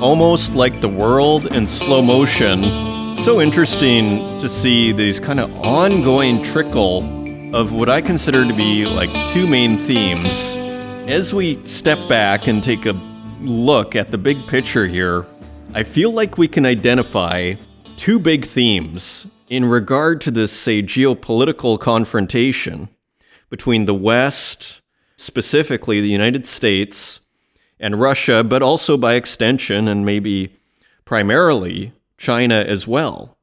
Almost like the world in slow motion. So interesting to see these kind of ongoing trickle of what I consider to be like two main themes. As we step back and take a look at the big picture here, I feel like we can identify two big themes in regard to this, say, geopolitical confrontation between the West, specifically the United States, and Russia, but also by extension and maybe primarily China as well.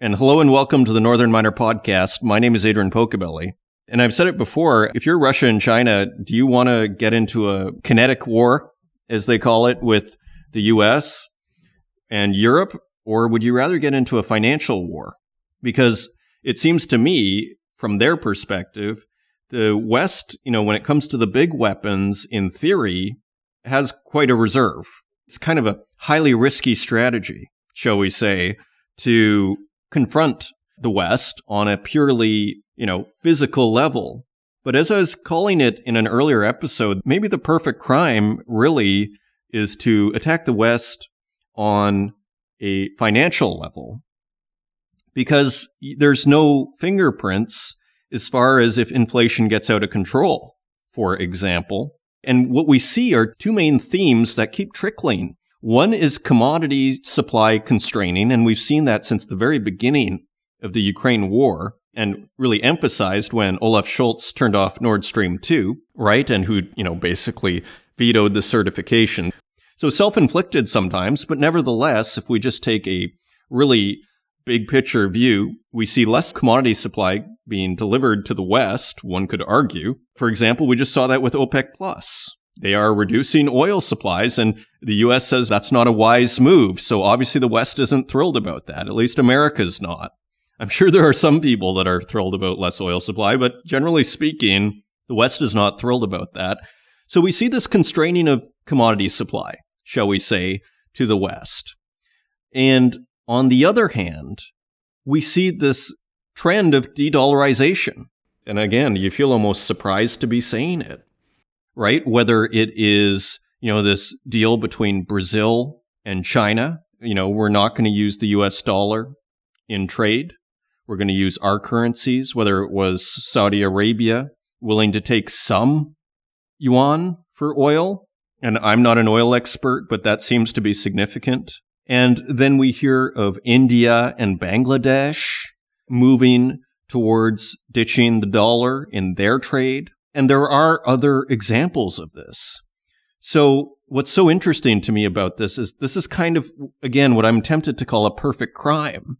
And hello and welcome to the Northern Miner Podcast. My name is Adrian Pocobelli. And I've said it before if you're Russia and China, do you want to get into a kinetic war, as they call it, with the US and Europe? Or would you rather get into a financial war? Because it seems to me, from their perspective, the West, you know, when it comes to the big weapons, in theory, has quite a reserve. It's kind of a highly risky strategy, shall we say, to confront the West on a purely, you know, physical level. But as I was calling it in an earlier episode, maybe the perfect crime really is to attack the West on a financial level because there's no fingerprints as far as if inflation gets out of control, for example. And what we see are two main themes that keep trickling. One is commodity supply constraining, and we've seen that since the very beginning of the Ukraine war and really emphasized when Olaf Scholz turned off Nord Stream 2, right? And who, you know, basically vetoed the certification. So self-inflicted sometimes, but nevertheless, if we just take a really big picture view, we see less commodity supply being delivered to the West, one could argue. For example, we just saw that with OPEC Plus. They are reducing oil supplies, and the US says that's not a wise move. So obviously, the West isn't thrilled about that. At least America's not. I'm sure there are some people that are thrilled about less oil supply, but generally speaking, the West is not thrilled about that. So we see this constraining of commodity supply, shall we say, to the West. And on the other hand, we see this trend of de dollarization. And again, you feel almost surprised to be saying it, right? Whether it is, you know, this deal between Brazil and China, you know, we're not going to use the US dollar in trade. We're going to use our currencies, whether it was Saudi Arabia willing to take some yuan for oil. And I'm not an oil expert, but that seems to be significant. And then we hear of India and Bangladesh moving towards ditching the dollar in their trade. And there are other examples of this. So what's so interesting to me about this is this is kind of, again, what I'm tempted to call a perfect crime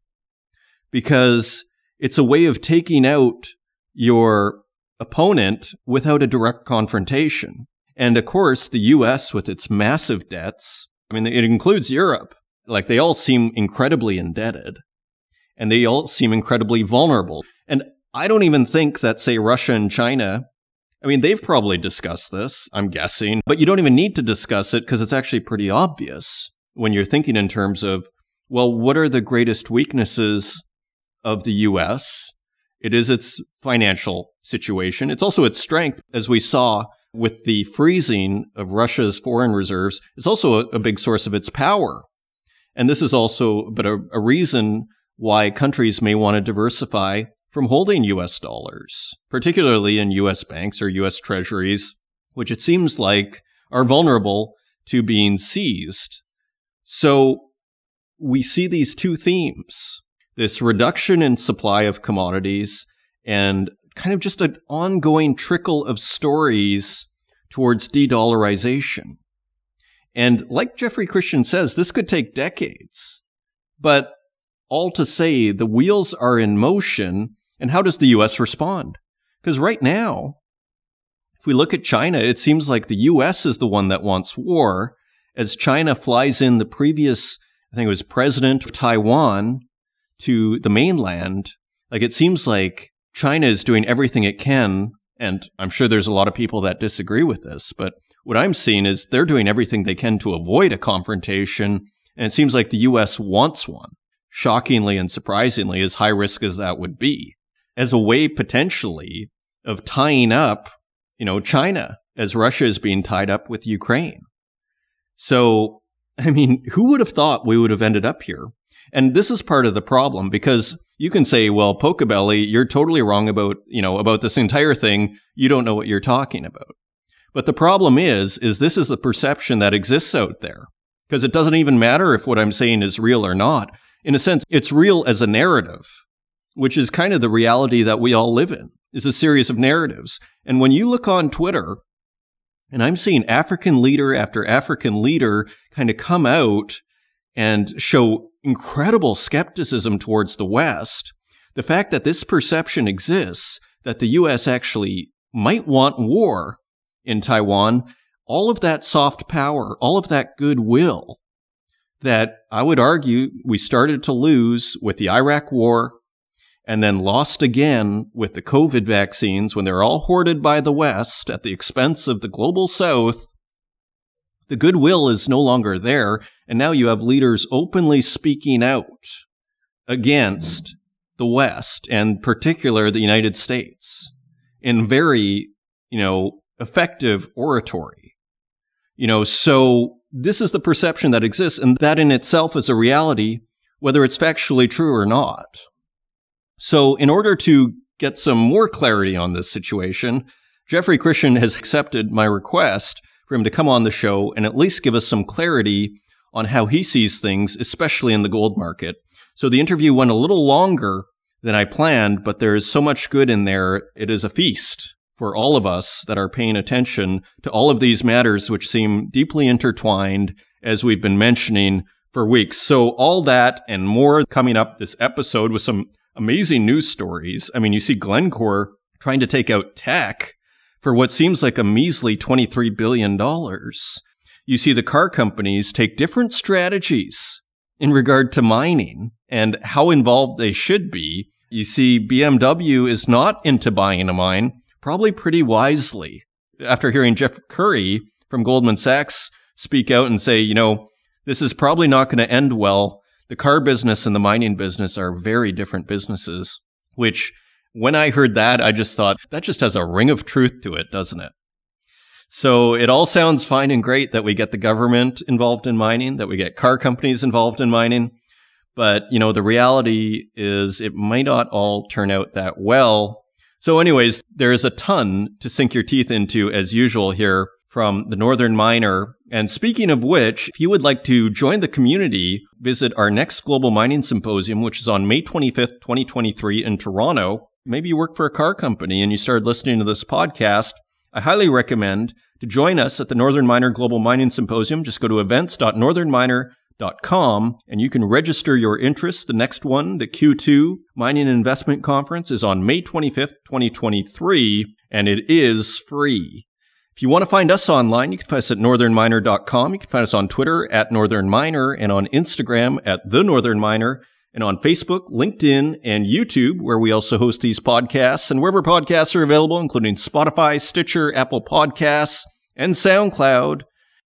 because it's a way of taking out your opponent without a direct confrontation. And of course, the US with its massive debts, I mean, it includes Europe, like they all seem incredibly indebted and they all seem incredibly vulnerable. And I don't even think that, say, Russia and China, I mean, they've probably discussed this, I'm guessing, but you don't even need to discuss it because it's actually pretty obvious when you're thinking in terms of, well, what are the greatest weaknesses of the US? It is its financial situation. It's also its strength, as we saw with the freezing of Russia's foreign reserves. It's also a, a big source of its power and this is also but a, a reason why countries may want to diversify from holding US dollars, particularly in US banks or US treasuries, which it seems like are vulnerable to being seized. So we see these two themes this reduction in supply of commodities and kind of just an ongoing trickle of stories towards de dollarization. And like Jeffrey Christian says, this could take decades. But all to say, the wheels are in motion. And how does the US respond? Because right now, if we look at China, it seems like the US is the one that wants war as China flies in the previous, I think it was president of Taiwan to the mainland. Like it seems like China is doing everything it can. And I'm sure there's a lot of people that disagree with this, but what I'm seeing is they're doing everything they can to avoid a confrontation, and it seems like the U.S. wants one, shockingly and surprisingly, as high risk as that would be, as a way potentially of tying up, you know, China as Russia is being tied up with Ukraine. So I mean, who would have thought we would have ended up here? And this is part of the problem because you can say, well, Pocobelli, you're totally wrong about, you know, about this entire thing. You don't know what you're talking about. But the problem is, is this is the perception that exists out there because it doesn't even matter if what I'm saying is real or not. In a sense, it's real as a narrative, which is kind of the reality that we all live in, is a series of narratives. And when you look on Twitter, and I'm seeing African leader after African leader kind of come out and show incredible skepticism towards the West. The fact that this perception exists that the US actually might want war in Taiwan, all of that soft power, all of that goodwill that I would argue we started to lose with the Iraq war and then lost again with the COVID vaccines when they're all hoarded by the West at the expense of the global South. The goodwill is no longer there, and now you have leaders openly speaking out against the West and particular the United States in very, you know, effective oratory. You know, so this is the perception that exists, and that in itself is a reality, whether it's factually true or not. So, in order to get some more clarity on this situation, Jeffrey Christian has accepted my request for him to come on the show and at least give us some clarity on how he sees things, especially in the gold market. So the interview went a little longer than I planned, but there is so much good in there. It is a feast for all of us that are paying attention to all of these matters, which seem deeply intertwined, as we've been mentioning for weeks. So all that and more coming up this episode with some amazing news stories. I mean, you see Glencore trying to take out Teck for what seems like a measly $23 billion. You see the car companies take different strategies in regard to mining and how involved they should be. You see, BMW is not into buying a mine, probably pretty wisely. After hearing Jeff Currie from Goldman Sachs speak out and say, you know, this is probably not going to end well. The car business and the mining business are very different businesses, which when I heard that, I just thought that just has a ring of truth to it, doesn't it? So it all sounds fine and great that we get the government involved in mining, that we get car companies involved in mining. But, you know, the reality is it might not all turn out that well. So anyways, there is a ton to sink your teeth into as usual here from the Northern Miner. And speaking of which, if you would like to join the community, visit our next Global Mining Symposium, which is on May 25th, 2023 in Toronto maybe you work for a car company and you started listening to this podcast, I highly recommend to join us at the Northern Miner Global Mining Symposium. Just go to events.northernminer.com and you can register your interest. The next one, the Q2 Mining Investment Conference, is on May 25th, 2023, and it is free. If you want to find us online, you can find us at northernminer.com. You can find us on Twitter at Northern Miner and on Instagram at The Northern Miner and on Facebook, LinkedIn, and YouTube, where we also host these podcasts, and wherever podcasts are available, including Spotify, Stitcher, Apple Podcasts, and SoundCloud.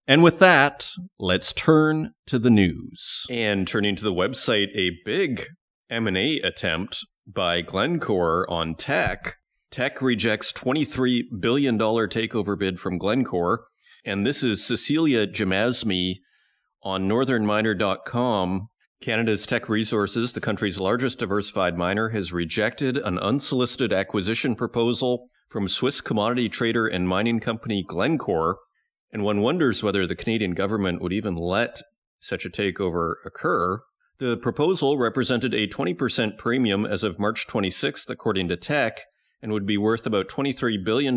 And with that, let's turn to the news. And turning to the website, a big M&A attempt by Glencore on Teck. Teck rejects $23 billion takeover bid from Glencore. And this is Cecilia Jamasmie on northernminer.com Canada's Teck Resources, the country's largest diversified miner, has rejected an unsolicited acquisition proposal from Swiss commodity trader and mining company Glencore, and one wonders whether the Canadian government would even let such a takeover occur. The proposal represented a 20% premium as of March 26th, according to Teck, and would be worth about $23 billion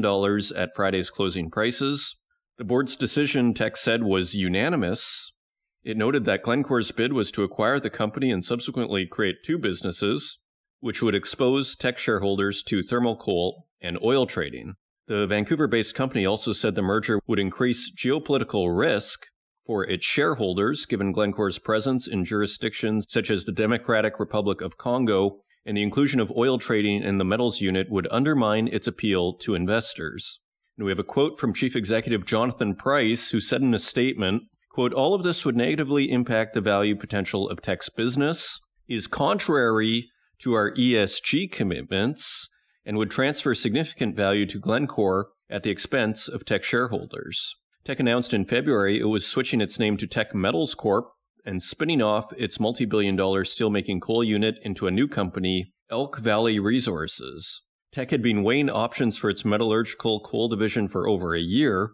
at Friday's closing prices. The board's decision, Teck said, was unanimous, it noted that Glencore's bid was to acquire the company and subsequently create two businesses, which would expose Teck shareholders to thermal coal and oil trading. The Vancouver based company also said the merger would increase geopolitical risk for its shareholders, given Glencore's presence in jurisdictions such as the Democratic Republic of Congo, and the inclusion of oil trading in the metals unit would undermine its appeal to investors. And we have a quote from Chief Executive Jonathan Price, who said in a statement Quote, all of this would negatively impact the value potential of Teck's business, is contrary to our ESG commitments, and would transfer significant value to Glencore at the expense of Teck shareholders. Teck announced in February it was switching its name to Teck Metals Corp and spinning off its multi billion dollar steelmaking coal unit into a new company, Elk Valley Resources. Teck had been weighing options for its metallurgical coal division for over a year,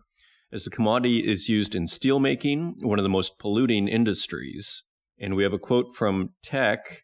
as the commodity is used in steelmaking, one of the most polluting industries. And we have a quote from Teck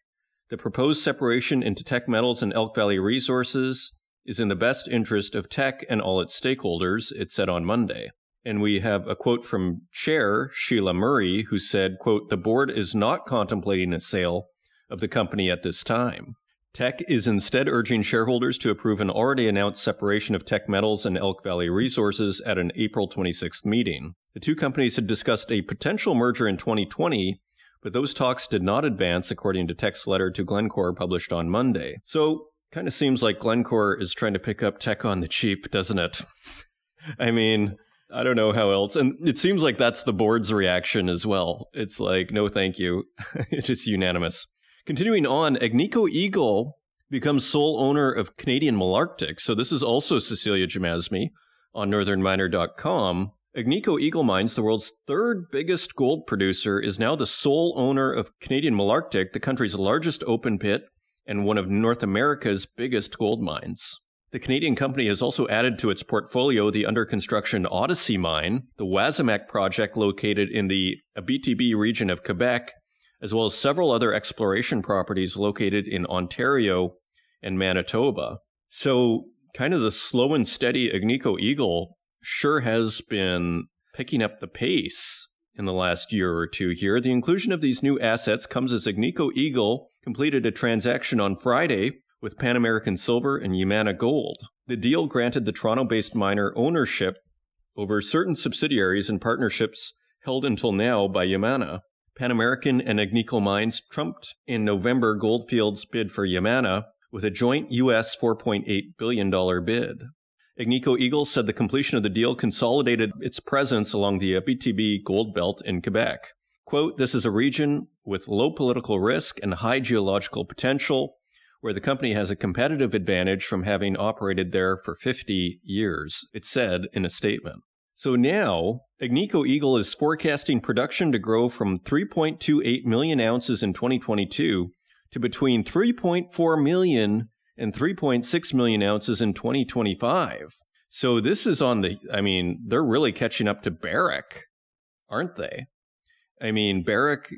The proposed separation into Teck Metals and Elk Valley Resources is in the best interest of Teck and all its stakeholders, it said on Monday. And we have a quote from Chair Sheila Murray, who said, quote, the board is not contemplating a sale of the company at this time. Teck is instead urging shareholders to approve an already announced separation of Teck Metals and Elk Valley Resources at an April 26th meeting. The two companies had discussed a potential merger in 2020, but those talks did not advance, according to Teck's letter to Glencore published on Monday. So, kind of seems like Glencore is trying to pick up Teck on the cheap, doesn't it? I mean, I don't know how else. And it seems like that's the board's reaction as well. It's like, no, thank you. it's just unanimous. Continuing on, Agnico Eagle becomes sole owner of Canadian Malartic. So this is also Cecilia Jamasmie on northernminer.com. Agnico Eagle Mines, the world's third biggest gold producer, is now the sole owner of Canadian Malartic, the country's largest open pit and one of North America's biggest gold mines. The Canadian company has also added to its portfolio the under construction Odyssey mine, the Wasamac project located in the Abitibi region of Quebec, as well as several other exploration properties located in Ontario and Manitoba. So, kind of the slow and steady Agnico Eagle sure has been picking up the pace in the last year or two here. The inclusion of these new assets comes as Agnico Eagle completed a transaction on Friday with Pan American Silver and Yamana Gold. The deal granted the Toronto based miner ownership over certain subsidiaries and partnerships held until now by Yamana. Pan American and Agnico Mines trumped in November Goldfields' bid for Yamana with a joint US $4.8 billion bid. Agnico Eagle said the completion of the deal consolidated its presence along the BTB gold belt in Quebec. Quote, this is a region with low political risk and high geological potential where the company has a competitive advantage from having operated there for 50 years, it said in a statement. So now, Agnico Eagle is forecasting production to grow from 3.28 million ounces in 2022 to between 3.4 million and 3.6 million ounces in 2025. So this is on the, I mean, they're really catching up to Barrick, aren't they? I mean, Barrick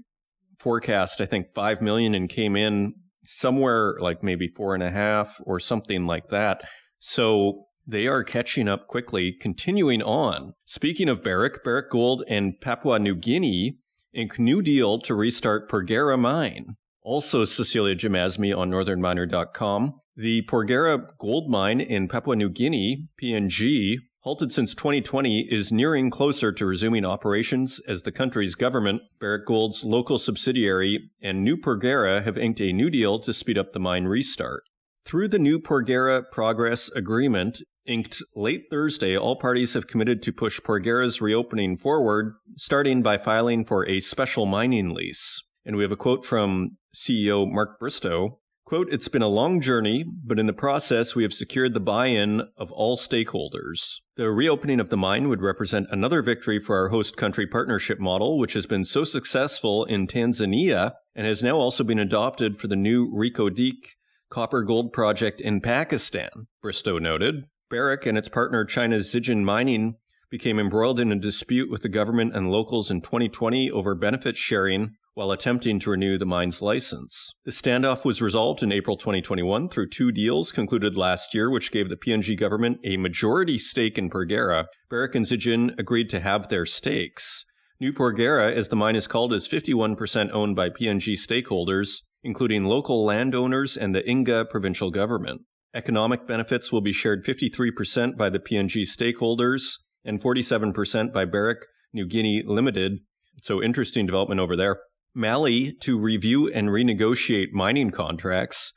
forecast, I think, 5 million and came in somewhere like maybe four and a half or something like that. So they are catching up quickly, continuing on. Speaking of Barrick, Barrick Gold and Papua New Guinea ink new deal to restart Porgera mine. Also, Cecilia Jamasmie on northernminer.com. The Porgera gold mine in Papua New Guinea, PNG, halted since 2020, is nearing closer to resuming operations as the country's government, Barrick Gold's local subsidiary, and New Porgera have inked a new deal to speed up the mine restart. Through the new Porgera Progress Agreement, inked late Thursday, all parties have committed to push Porgera's reopening forward, starting by filing for a special mining lease. And we have a quote from CEO Mark Bristow Quote, it's been a long journey, but in the process, we have secured the buy in of all stakeholders. The reopening of the mine would represent another victory for our host country partnership model, which has been so successful in Tanzania and has now also been adopted for the new Reko Diq copper gold project in Pakistan, Bristow noted. Barrick and its partner China's Zijin Mining became embroiled in a dispute with the government and locals in 2020 over benefit sharing while attempting to renew the mine's license. The standoff was resolved in April 2021 through two deals concluded last year, which gave the PNG government a majority stake in Porgera. Barrick and Zijin agreed to have their stakes. New Porgera, as the mine is called, is 51% owned by PNG stakeholders, including local landowners and the Enga provincial government. Economic benefits will be shared 53% by the PNG stakeholders and 47% by Barrick New Guinea Limited. So interesting development over there. Mali to review and renegotiate mining contracts.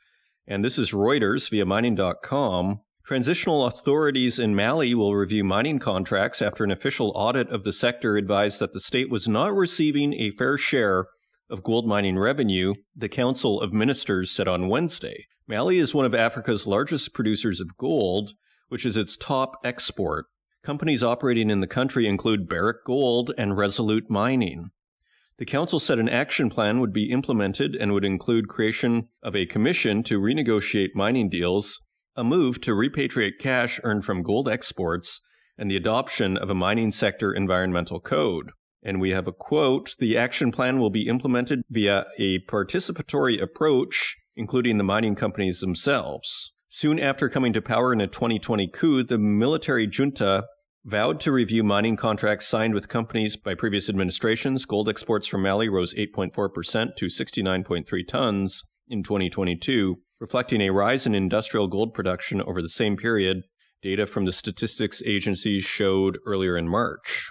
And this is Reuters via mining.com. Transitional authorities in Mali will review mining contracts after an official audit of the sector advised that the state was not receiving a fair share of gold mining revenue, the Council of Ministers said on Wednesday. Mali is one of Africa's largest producers of gold, which is its top export. Companies operating in the country include Barrick Gold and Resolute Mining. The council said an action plan would be implemented and would include creation of a commission to renegotiate mining deals, a move to repatriate cash earned from gold exports, and the adoption of a mining sector environmental code. And we have a quote The action plan will be implemented via a participatory approach, including the mining companies themselves. Soon after coming to power in a 2020 coup, the military junta vowed to review mining contracts signed with companies by previous administrations. Gold exports from Mali rose 8.4% to 69.3 tons in 2022, reflecting a rise in industrial gold production over the same period. Data from the statistics agency showed earlier in March.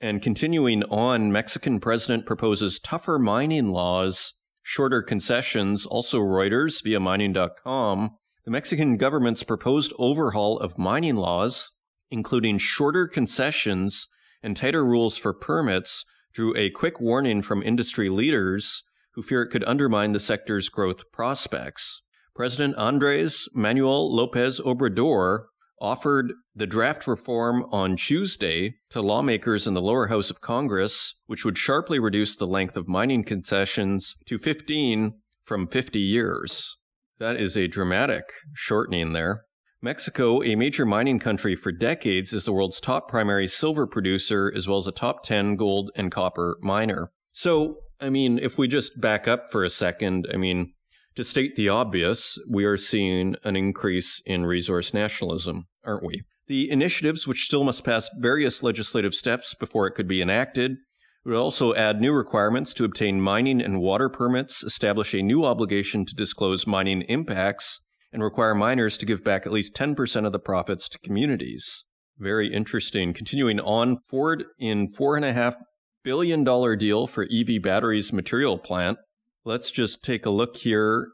And continuing on, Mexican president proposes tougher mining laws, shorter concessions, also Reuters via mining.com. The Mexican government's proposed overhaul of mining laws including shorter concessions and tighter rules for permits, drew a quick warning from industry leaders who fear it could undermine the sector's growth prospects. President Andres Manuel Lopez Obrador offered the draft reform on Tuesday to lawmakers in the lower house of Congress, which would sharply reduce the length of mining concessions to 15 from 50 years. That is a dramatic shortening there. Mexico, a major mining country for decades, is the world's top primary silver producer, as well as a top 10 gold and copper miner. So, I mean, if we just back up for a second, I mean, to state the obvious, we are seeing an increase in resource nationalism, aren't we? The initiatives, which still must pass various legislative steps before it could be enacted, would also add new requirements to obtain mining and water permits, establish a new obligation to disclose mining impacts, and require miners to give back at least 10% of the profits to communities. Very interesting. Continuing on, Ford in $4.5 billion deal for EV batteries material plant. Let's just take a look here.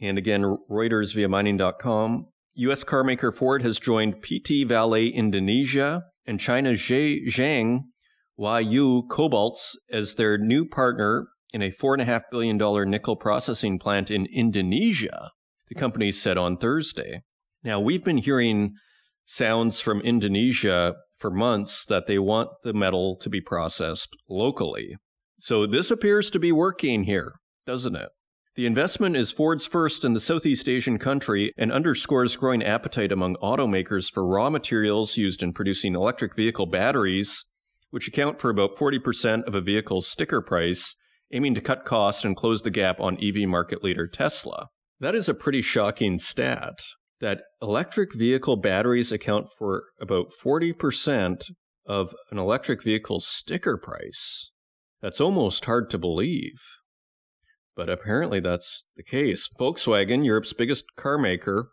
And again, Reuters via mining.com. US carmaker Ford has joined PT Vale Indonesia and China's Zhejiang Huayou Cobalts as their new partner in a $4.5 billion nickel processing plant in Indonesia the company said on Thursday. Now, we've been hearing sounds from Indonesia for months that they want the metal to be processed locally. So this appears to be working here, doesn't it? The investment is Ford's first in the Southeast Asian country and underscores growing appetite among automakers for raw materials used in producing electric vehicle batteries, which account for about 40% of a vehicle's sticker price, aiming to cut costs and close the gap on EV market leader Tesla. That is a pretty shocking stat that electric vehicle batteries account for about 40% of an electric vehicle's sticker price. That's almost hard to believe. But apparently that's the case. Volkswagen, Europe's biggest car maker,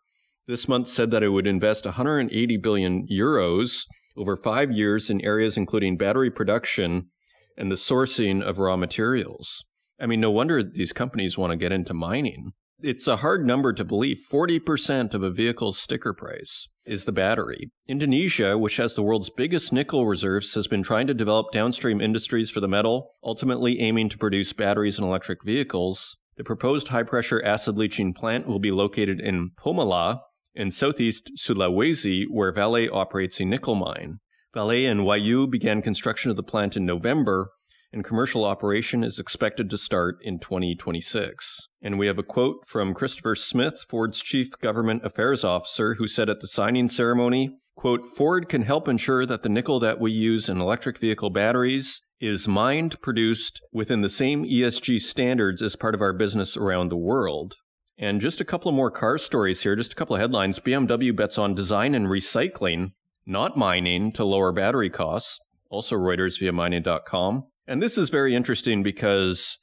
this month said that it would invest 180 billion euros over five years in areas including battery production and the sourcing of raw materials. I mean, no wonder these companies want to get into mining. It's a hard number to believe. 40% of a vehicle's sticker price is the battery. Indonesia, which has the world's biggest nickel reserves, has been trying to develop downstream industries for the metal, ultimately aiming to produce batteries in electric vehicles. The proposed high pressure acid leaching plant will be located in Pomalaa in southeast Sulawesi, where Vale operates a nickel mine. Vale and Huayou began construction of the plant in November, and commercial operation is expected to start in 2026. And we have a quote from Christopher Smith, Ford's chief government affairs officer, who said at the signing ceremony, quote, Ford can help ensure that the nickel that we use in electric vehicle batteries is mined, produced within the same ESG standards as part of our business around the world. And just a couple of more car stories here, just a couple of headlines. BMW bets on design and recycling, not mining, to lower battery costs. Also Reuters via mining.com. And this is very interesting because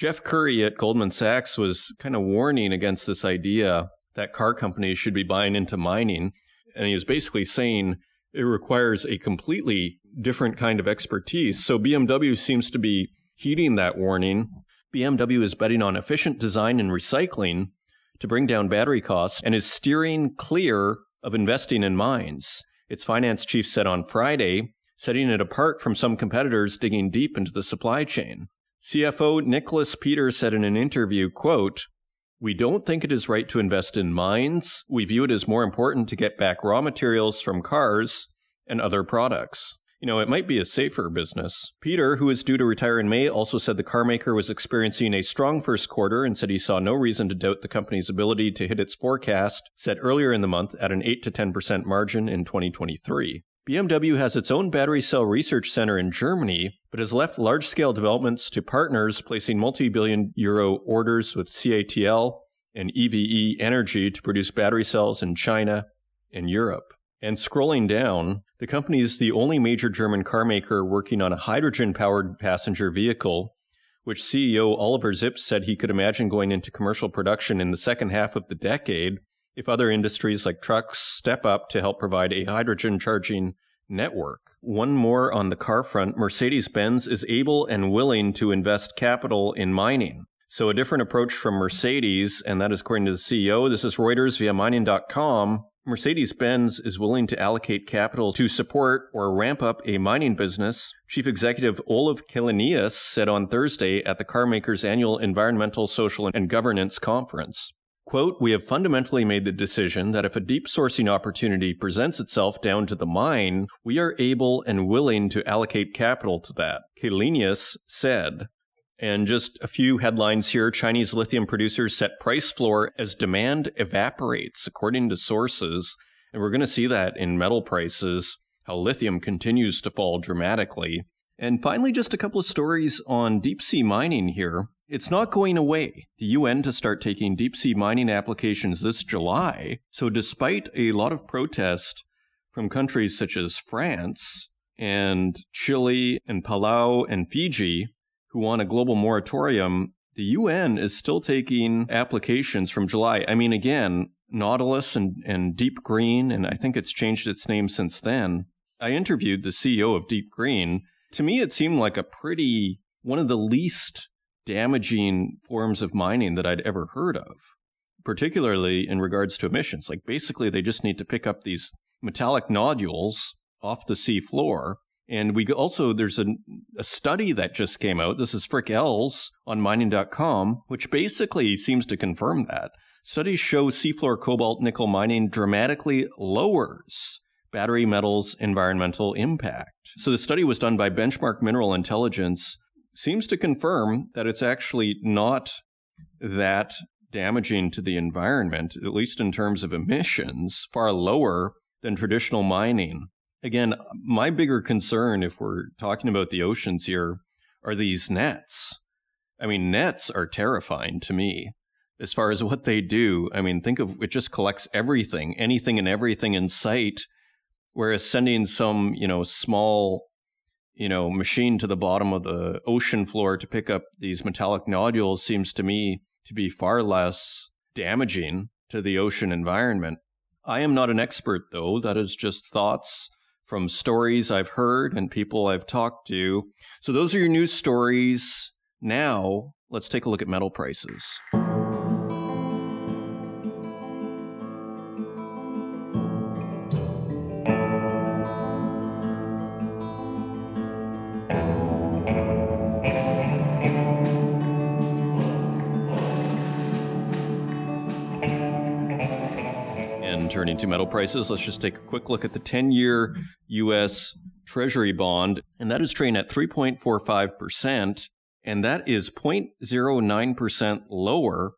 Jeff Currie at Goldman Sachs was kind of warning against this idea that car companies should be buying into mining. And he was basically saying it requires a completely different kind of expertise. So BMW seems to be heeding that warning. BMW is betting on efficient design and recycling to bring down battery costs and is steering clear of investing in mines. Its finance chief said on Friday setting it apart from some competitors digging deep into the supply chain. CFO Nicholas Peters said in an interview, quote, we don't think it is right to invest in mines. We view it as more important to get back raw materials from cars and other products. You know, it might be a safer business. Peter, who is due to retire in May, also said the carmaker was experiencing a strong first quarter and said he saw no reason to doubt the company's ability to hit its forecast set earlier in the month at an 8 to 10% margin in 2023. BMW has its own battery cell research center in Germany, but has left large scale developments to partners, placing multi billion euro orders with CATL and EVE Energy to produce battery cells in China and Europe. And scrolling down, the company is the only major German car maker working on a hydrogen powered passenger vehicle, which CEO Oliver Zipse said he could imagine going into commercial production in the second half of the decade if other industries like trucks step up to help provide a hydrogen charging network. One more on the car front Mercedes Benz is able and willing to invest capital in mining. So, a different approach from Mercedes, and that is according to the CEO. This is Reuters via mining.com. Mercedes Benz is willing to allocate capital to support or ramp up a mining business, Chief Executive Olaf Källenius said on Thursday at the carmaker's annual Environmental, Social, and Governance Conference. Quote, we have fundamentally made the decision that if a deep sourcing opportunity presents itself down to the mine, we are able and willing to allocate capital to that, Källenius said. And just a few headlines here Chinese lithium producers set price floor as demand evaporates, according to sources. And we're going to see that in metal prices, how lithium continues to fall dramatically. And finally, just a couple of stories on deep sea mining here. It's not going away. The UN to start taking deep sea mining applications this July. So, despite a lot of protest from countries such as France and Chile and Palau and Fiji, who want a global moratorium, the UN is still taking applications from July. I mean, again, Nautilus and, and Deep Green, and I think it's changed its name since then. I interviewed the CEO of Deep Green. To me, it seemed like a pretty, one of the least damaging forms of mining that I'd ever heard of, particularly in regards to emissions. Like basically, they just need to pick up these metallic nodules off the sea floor and we also, there's a, a study that just came out. This is Frik Els on mining.com, which basically seems to confirm that. Studies show seafloor cobalt nickel mining dramatically lowers battery metals environmental impact. So the study was done by Benchmark Mineral Intelligence, seems to confirm that it's actually not that damaging to the environment, at least in terms of emissions, far lower than traditional mining. Again, my bigger concern, if we're talking about the oceans here, are these nets. I mean, nets are terrifying to me as far as what they do. I mean, think of it just collects everything, anything and everything in sight. Whereas sending some, you know, small, you know, machine to the bottom of the ocean floor to pick up these metallic nodules seems to me to be far less damaging to the ocean environment. I am not an expert, though. That is just thoughts from stories I've heard and people I've talked to. So those are your news stories. Now, let's take a look at metal prices. Metal prices, let's just take a quick look at the 10 year US Treasury bond, and that is trading at 3.45%, and that is 0.09% lower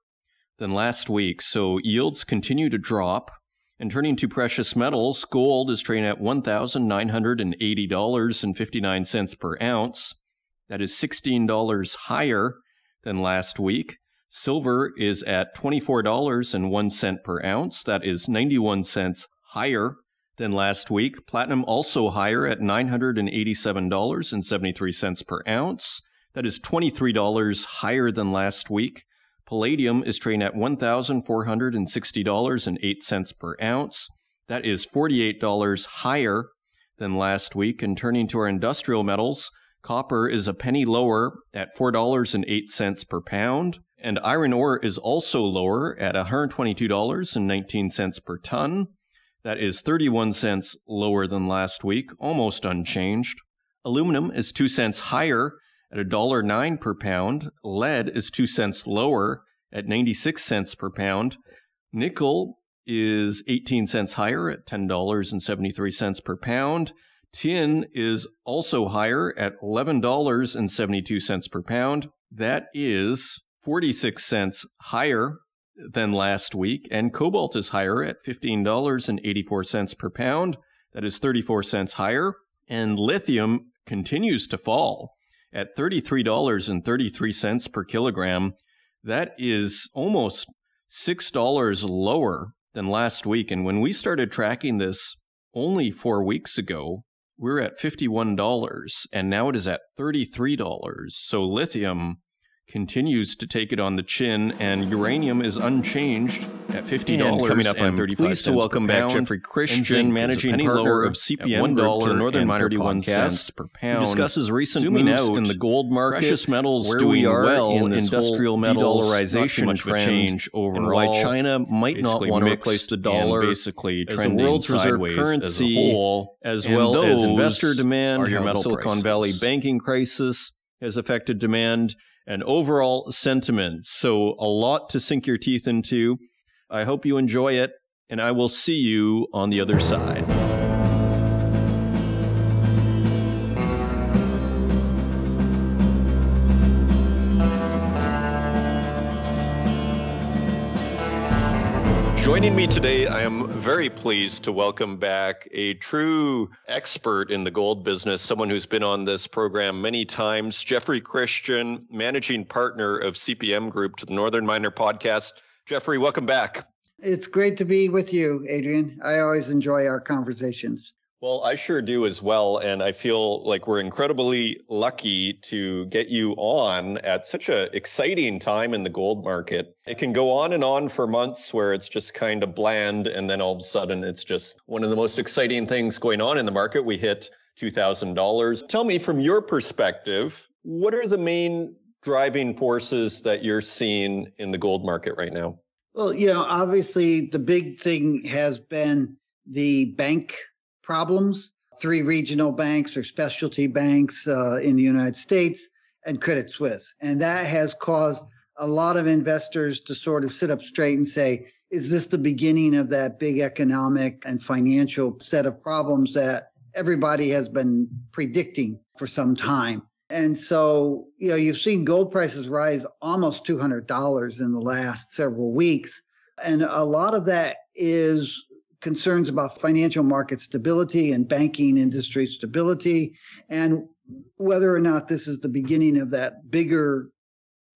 than last week. So yields continue to drop. And turning to precious metals, gold is trading at $1,980.59 per ounce. That is $16 higher than last week. Silver is at $24.01 per ounce. That is 91 cents higher than last week. Platinum also higher at $987.73 per ounce. That is $23 higher than last week. Palladium is trading at $1,460.08 per ounce. That is $48 higher than last week. And turning to our industrial metals, copper is a penny lower at $4.08 per pound. And iron ore is also lower at $122.19 per ton. That is 31 cents lower than last week, almost unchanged. Aluminum is 2 cents higher at $1.09 per pound. Lead is 2 cents lower at 96 cents per pound. Nickel is 18 cents higher at $10.73 per pound. Tin is also higher at $11.72 per pound. That is 46 cents higher than last week. And cobalt is higher at $15.84 per pound. That is 34 cents higher. And lithium continues to fall at $33.33 per kilogram. That is almost $6 lower than last week. And when we started tracking this only four weeks ago, we are at $51 and now it is at $33. So lithium continues to take it on the chin, and uranium is unchanged at fifty dollars. Coming up, I'm pleased to welcome back Jeffrey Christian, managing partner of CPM one dollar Northern Miner cents per pound. He discusses recent Zooming moves out in the gold market, precious metals where doing we are well in industrial metals, dollarization trend, change overall, and why China might not want to replace the dollar, basically as the world's reserve currency, as, whole, as well as investor demand. Your metal Silicon prices. Valley banking crisis has affected demand and overall sentiment. So, a lot to sink your teeth into. I hope you enjoy it, and I will see you on the other side. Joining me today, I am very pleased to welcome back a true expert in the gold business, someone who's been on this program many times, Jeffrey Christian, managing partner of CPM Group to the Northern Miner podcast. Jeffrey, welcome back. It's great to be with you, Adrian. I always enjoy our conversations. Well, I sure do as well. And I feel like we're incredibly lucky to get you on at such an exciting time in the gold market. It can go on and on for months where it's just kind of bland. And then all of a sudden, it's just one of the most exciting things going on in the market. We hit $2,000. Tell me, from your perspective, what are the main driving forces that you're seeing in the gold market right now? Well, you know, obviously the big thing has been the bank problems. Three regional banks or specialty banks uh, in the United States and Credit Suisse. And that has caused a lot of investors to sort of sit up straight and say, is this the beginning of that big economic and financial set of problems that everybody has been predicting for some time? And so, you know, you've seen gold prices rise almost $200 in the last several weeks. And a lot of that is concerns about financial market stability and banking industry stability, and whether or not this is the beginning of that bigger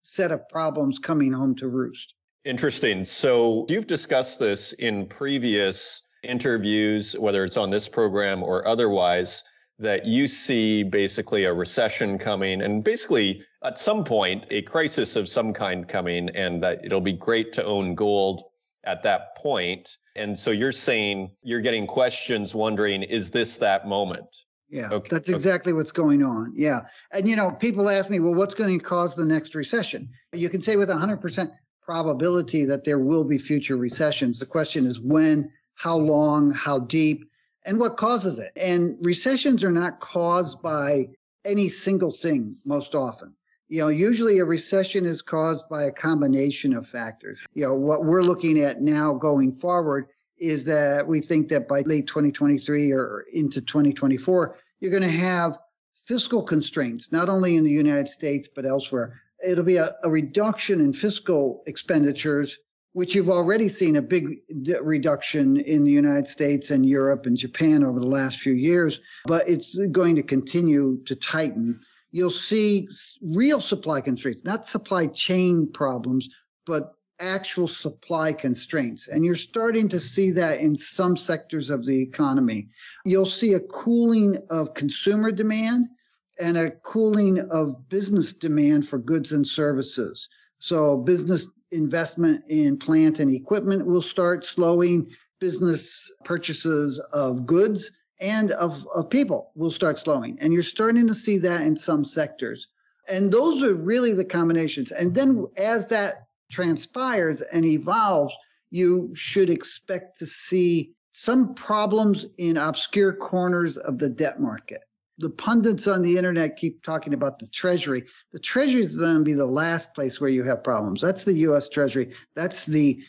set of problems coming home to roost. Interesting. So you've discussed this in previous interviews, whether it's on this program or otherwise, that you see basically a recession coming and basically at some point a crisis of some kind coming, and that it'll be great to own gold at that point. And so you're saying you're getting questions wondering, is this that moment? Yeah, okay. that's exactly okay. what's going on. Yeah. And, you know, people ask me, well, what's going to cause the next recession? You can say with 100% probability that there will be future recessions. The question is when, how long, how deep, and what causes it. And recessions are not caused by any single thing most often you know, usually a recession is caused by a combination of factors. You know, what we're looking at now going forward is that we think that by late 2023 or into 2024, you're going to have fiscal constraints, not only in the United States, but elsewhere. It'll be a, a reduction in fiscal expenditures, which you've already seen a big reduction in the United States and Europe and Japan over the last few years, but it's going to continue to tighten you'll see real supply constraints, not supply chain problems, but actual supply constraints. And you're starting to see that in some sectors of the economy. You'll see a cooling of consumer demand and a cooling of business demand for goods and services. So, business investment in plant and equipment will start slowing. Business purchases of goods and of, of people will start slowing. And you're starting to see that in some sectors. And those are really the combinations. And then mm-hmm. as that transpires and evolves, you should expect to see some problems in obscure corners of the debt market. The pundits on the internet keep talking about the Treasury. The Treasury is going to be the last place where you have problems. That's the US Treasury. That's the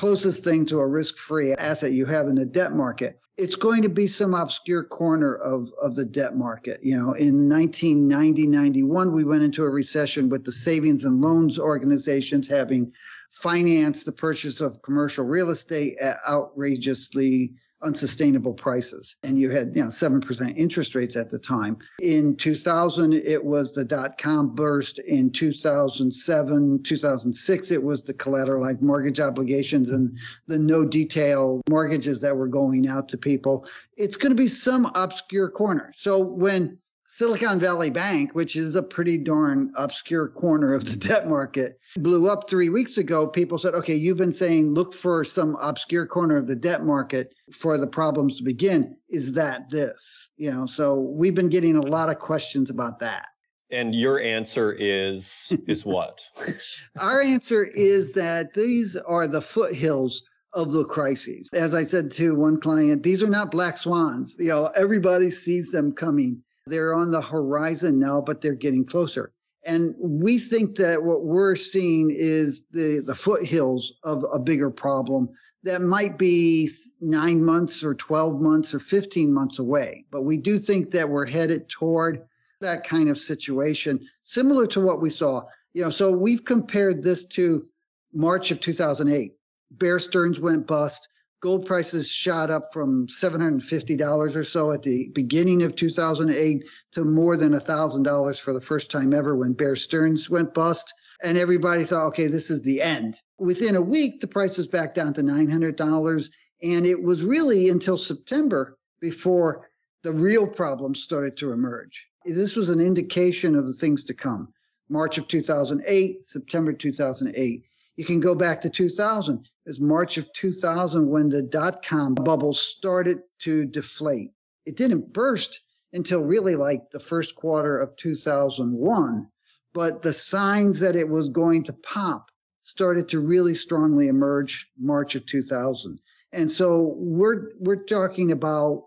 closest thing to a risk free asset you have in the debt market. It's going to be some obscure corner of, of the debt market. You know, in 1990, 91, we went into a recession with the savings and loans organizations having financed the purchase of commercial real estate at outrageously unsustainable prices. And you had, you know, 7% interest rates at the time. In 2000, it was the dot com burst. In 2007, 2006, it was the collateralized mortgage obligations and the no detail mortgages that were going out to people. It's going to be some obscure corner. So when Silicon Valley Bank, which is a pretty darn obscure corner of the debt market, blew up three weeks ago. People said, okay, you've been saying look for some obscure corner of the debt market for the problems to begin. Is that this? You know, so we've been getting a lot of questions about that. And your answer is is what? Our answer is that these are the foothills of the crises. As I said to one client, these are not black swans. You know, everybody sees them coming they're on the horizon now, but they're getting closer. And we think that what we're seeing is the, the foothills of a bigger problem that might be nine months or 12 months or 15 months away. But we do think that we're headed toward that kind of situation, similar to what we saw. You know, so we've compared this to March of 2008. Bear Stearns went bust gold prices shot up from $750 or so at the beginning of 2008 to more than $1,000 for the first time ever when Bear Stearns went bust. And everybody thought, okay, this is the end. Within a week, the price was back down to $900. And it was really until September before the real problems started to emerge. This was an indication of the things to come. March of 2008, September 2008. You can go back to 2000. It was March of 2000 when the dot com bubble started to deflate. It didn't burst until really like the first quarter of 2001, but the signs that it was going to pop started to really strongly emerge March of 2000. And so we're we're talking about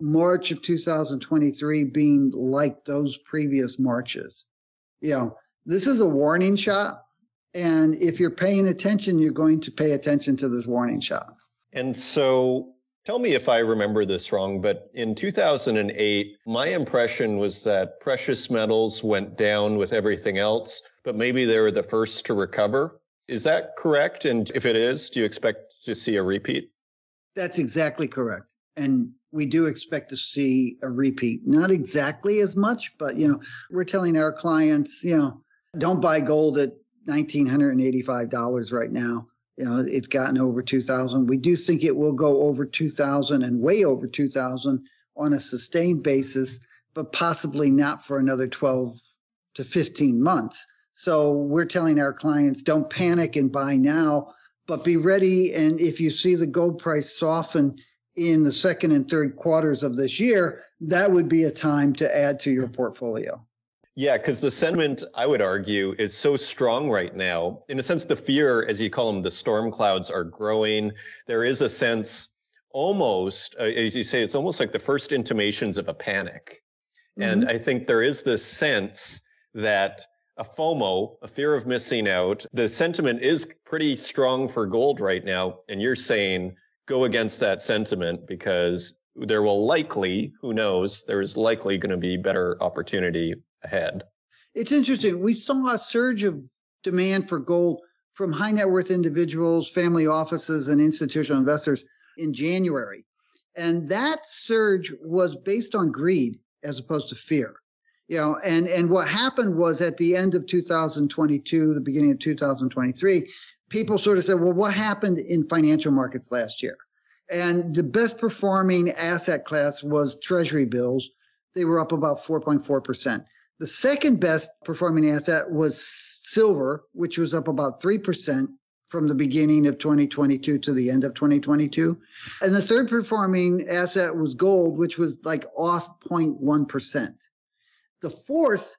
March of 2023 being like those previous Marches. You know, this is a warning shot and if you're paying attention, you're going to pay attention to this warning shot. And so tell me if I remember this wrong, but in 2008, my impression was that precious metals went down with everything else, but maybe they were the first to recover. Is that correct? And if it is, do you expect to see a repeat? That's exactly correct. And we do expect to see a repeat. Not exactly as much, but you know, we're telling our clients, you know, don't buy gold at $1,985 right now. You know, it's gotten over 2000. We do think it will go over 2000 and way over 2000 on a sustained basis, but possibly not for another 12 to 15 months. So we're telling our clients don't panic and buy now, but be ready. And if you see the gold price soften in the second and third quarters of this year, that would be a time to add to your portfolio. Yeah, because the sentiment, I would argue, is so strong right now. In a sense, the fear, as you call them, the storm clouds are growing. There is a sense almost, uh, as you say, it's almost like the first intimations of a panic. Mm-hmm. And I think there is this sense that a FOMO, a fear of missing out, the sentiment is pretty strong for gold right now. And you're saying go against that sentiment because there will likely, who knows, there is likely going to be better opportunity ahead. It's interesting. We saw a surge of demand for gold from high net worth individuals, family offices, and institutional investors in January. And that surge was based on greed as opposed to fear. You know, and, and what happened was at the end of 2022, the beginning of 2023, people sort of said, well, what happened in financial markets last year? And the best performing asset class was treasury bills. They were up about 4.4%. The second best performing asset was silver, which was up about 3% from the beginning of 2022 to the end of 2022. And the third performing asset was gold, which was like off 0.1%. The fourth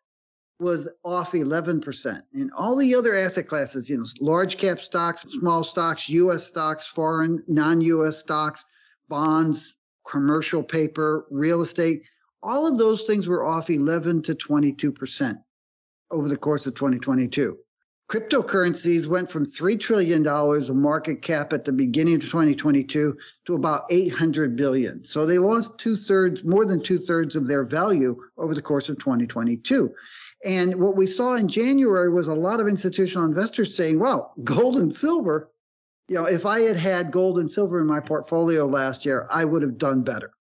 was off 11%. And all the other asset classes, you know, large cap stocks, small stocks, US stocks, foreign, non US stocks, bonds, commercial paper, real estate, all of those things were off 11 to 22% over the course of 2022. Cryptocurrencies went from $3 trillion of market cap at the beginning of 2022 to about 800 billion. So they lost two thirds, more than two thirds of their value over the course of 2022. And what we saw in January was a lot of institutional investors saying, well, gold and silver, you know, if I had had gold and silver in my portfolio last year, I would have done better.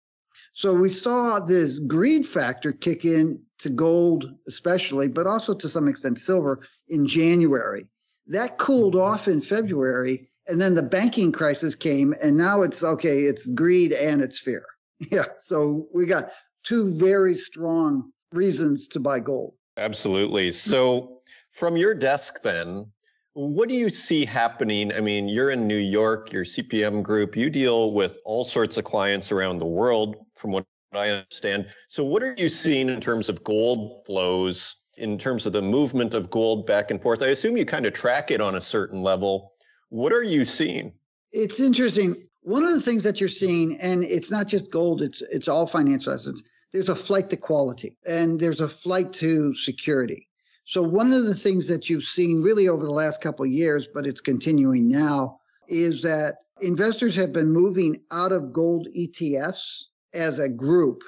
So we saw this greed factor kick in to gold, especially, but also to some extent silver in January. That cooled mm-hmm. off in February, and then the banking crisis came, and now it's okay, it's greed and it's fear. Yeah. So we got two very strong reasons to buy gold. Absolutely. So from your desk, then, what do you see happening? I mean, you're in New York, your CPM group, you deal with all sorts of clients around the world, from what I understand. So, what are you seeing in terms of gold flows, in terms of the movement of gold back and forth? I assume you kind of track it on a certain level. What are you seeing? It's interesting. One of the things that you're seeing, and it's not just gold, it's it's all financial assets. There's a flight to quality and there's a flight to security. So one of the things that you've seen really over the last couple of years, but it's continuing now, is that investors have been moving out of gold ETFs as a group.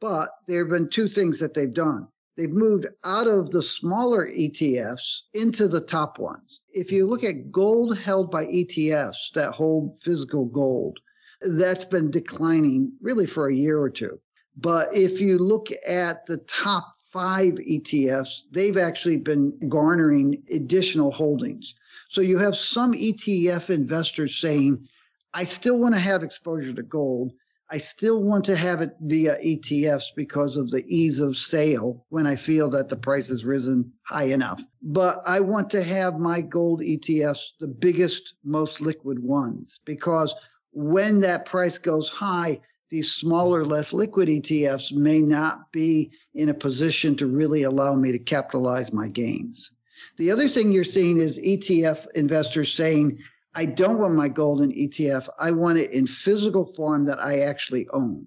But there have been two things that they've done. They've moved out of the smaller ETFs into the top ones. If you look at gold held by ETFs that hold physical gold, that's been declining really for a year or two. But if you look at the top five ETFs, they've actually been garnering additional holdings. So you have some ETF investors saying, I still want to have exposure to gold. I still want to have it via ETFs because of the ease of sale when I feel that the price has risen high enough. But I want to have my gold ETFs, the biggest, most liquid ones, because when that price goes high, these smaller, less liquid ETFs may not be in a position to really allow me to capitalize my gains. The other thing you're seeing is ETF investors saying, I don't want my gold in ETF. I want it in physical form that I actually own.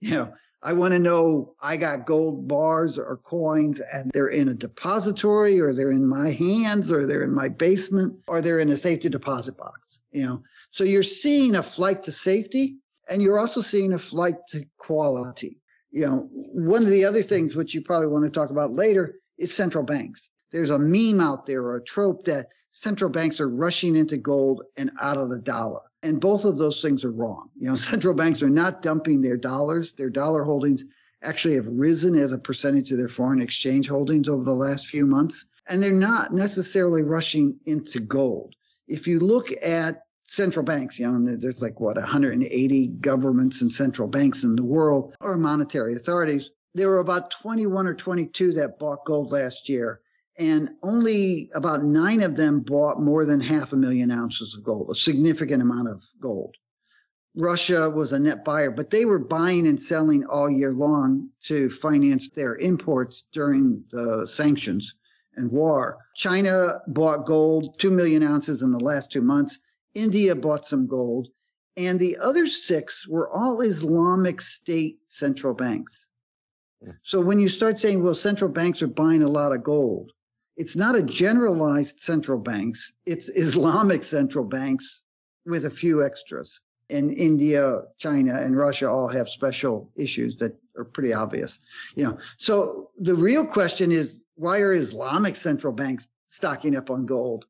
You know, I want to know I got gold bars or coins and they're in a depository or they're in my hands or they're in my basement or they're in a safety deposit box, you know. So you're seeing a flight to safety and you're also seeing a flight to quality. You know, one of the other things which you probably want to talk about later is central banks. There's a meme out there or a trope that central banks are rushing into gold and out of the dollar. And both of those things are wrong. You know, central banks are not dumping their dollars. Their dollar holdings actually have risen as a percentage of their foreign exchange holdings over the last few months. And they're not necessarily rushing into gold. If you look at central banks, you know, there's like what 180 governments and central banks in the world or monetary authorities. There were about 21 or 22 that bought gold last year, and only about nine of them bought more than half a million ounces of gold, a significant amount of gold. Russia was a net buyer, but they were buying and selling all year long to finance their imports during the sanctions and war. China bought gold, 2 million ounces in the last two months. India bought some gold, and the other six were all Islamic State central banks. Hmm. So when you start saying, well, central banks are buying a lot of gold, it's not a generalized central banks, it's Islamic central banks with a few extras. And India, China, and Russia all have special issues that are pretty obvious. You know, so the real question is why are Islamic central banks stocking up on gold?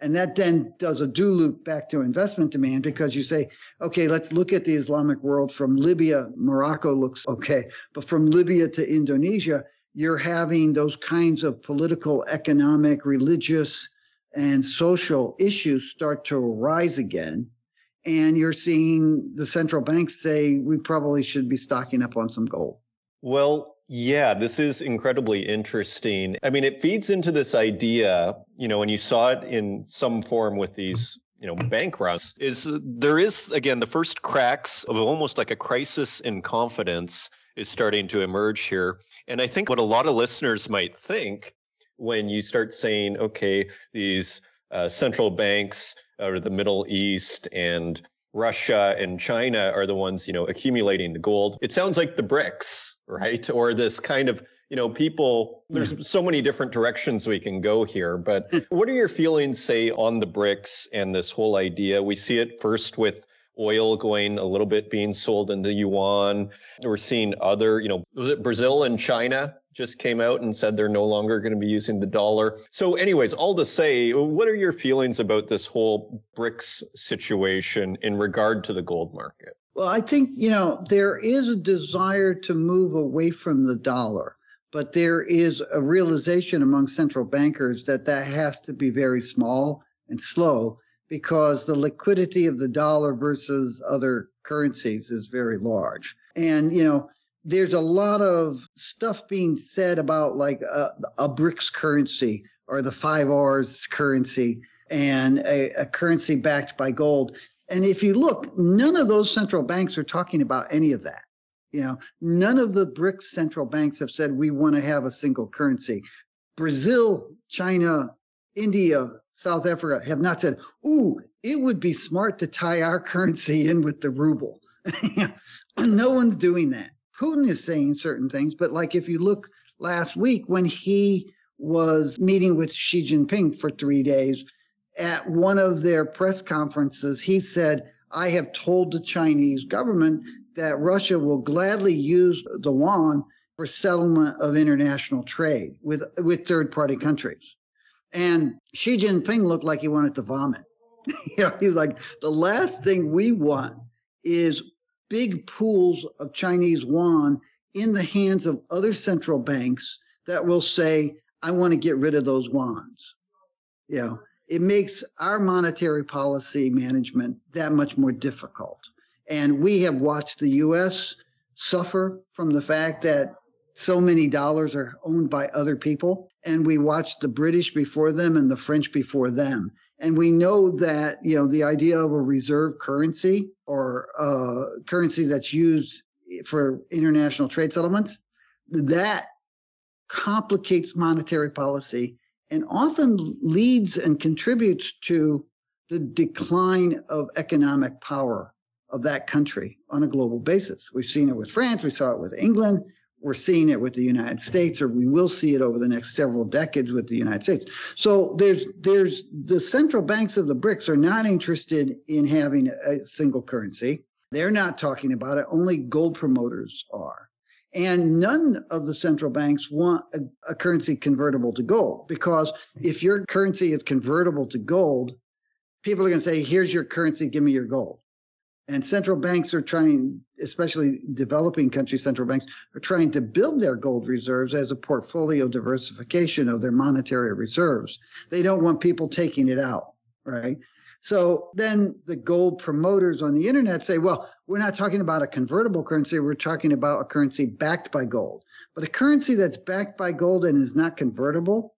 And that then does a do loop back to investment demand because you say, okay, let's look at the Islamic world from Libya. Morocco looks okay. But from Libya to Indonesia, you're having those kinds of political, economic, religious, and social issues start to arise again. And you're seeing the central banks say we probably should be stocking up on some gold. Well, yeah, this is incredibly interesting. I mean, it feeds into this idea, you know, when you saw it in some form with these you know bank runs is there is again the first cracks of almost like a crisis in confidence is starting to emerge here and i think what a lot of listeners might think when you start saying okay these uh, central banks or the middle east and Russia and China are the ones, you know, accumulating the gold. It sounds like the BRICS, right? Or this kind of you know, people, there's hmm. so many different directions we can go here, but hmm. what are your feelings, say, on the BRICS and this whole idea? We see it first with oil going a little bit being sold in the yuan. We're seeing other, you know, was it Brazil and China just came out and said they're no longer going to be using the dollar. So, anyways, all to say, what are your feelings about this whole BRICS situation in regard to the gold market? Well, I think, you know, there is a desire to move away from the dollar but there is a realization among central bankers that that has to be very small and slow because the liquidity of the dollar versus other currencies is very large. And, you know, there's a lot of stuff being said about like a, a BRICS currency or the five R's currency and a, a currency backed by gold. And if you look, none of those central banks are talking about any of that. You know, none of the BRICS central banks have said we want to have a single currency. Brazil, China, India, South Africa have not said, ooh, it would be smart to tie our currency in with the ruble. no one's doing that. Putin is saying certain things, but like if you look last week when he was meeting with Xi Jinping for three days, at one of their press conferences, he said, I have told the Chinese government that Russia will gladly use the yuan for settlement of international trade with, with third party countries. And Xi Jinping looked like he wanted to vomit. he's like, the last thing we want is big pools of Chinese yuan in the hands of other central banks that will say, I want to get rid of those yuans. You know, it makes our monetary policy management that much more difficult. And we have watched the US suffer from the fact that so many dollars are owned by other people. And we watched the British before them and the French before them. And we know that, you know, the idea of a reserve currency or a currency that's used for international trade settlements, that complicates monetary policy and often leads and contributes to the decline of economic power of that country on a global basis. We've seen it with France, we saw it with England, we're seeing it with the United States, or we will see it over the next several decades with the United States. So there's there's the central banks of the BRICS are not interested in having a single currency. They're not talking about it. Only gold promoters are. And none of the central banks want a, a, currency convertible to gold because if your currency is convertible to gold, people are going to say, here's your currency, give me your gold. And central banks are trying, especially developing country central banks, are trying to build their gold reserves as a portfolio diversification of their monetary reserves. They don't want people taking it out, right? So then the gold promoters on the internet say, well, we're not talking about a convertible currency, we're talking about a currency backed by gold. But a currency that's backed by gold and is not convertible,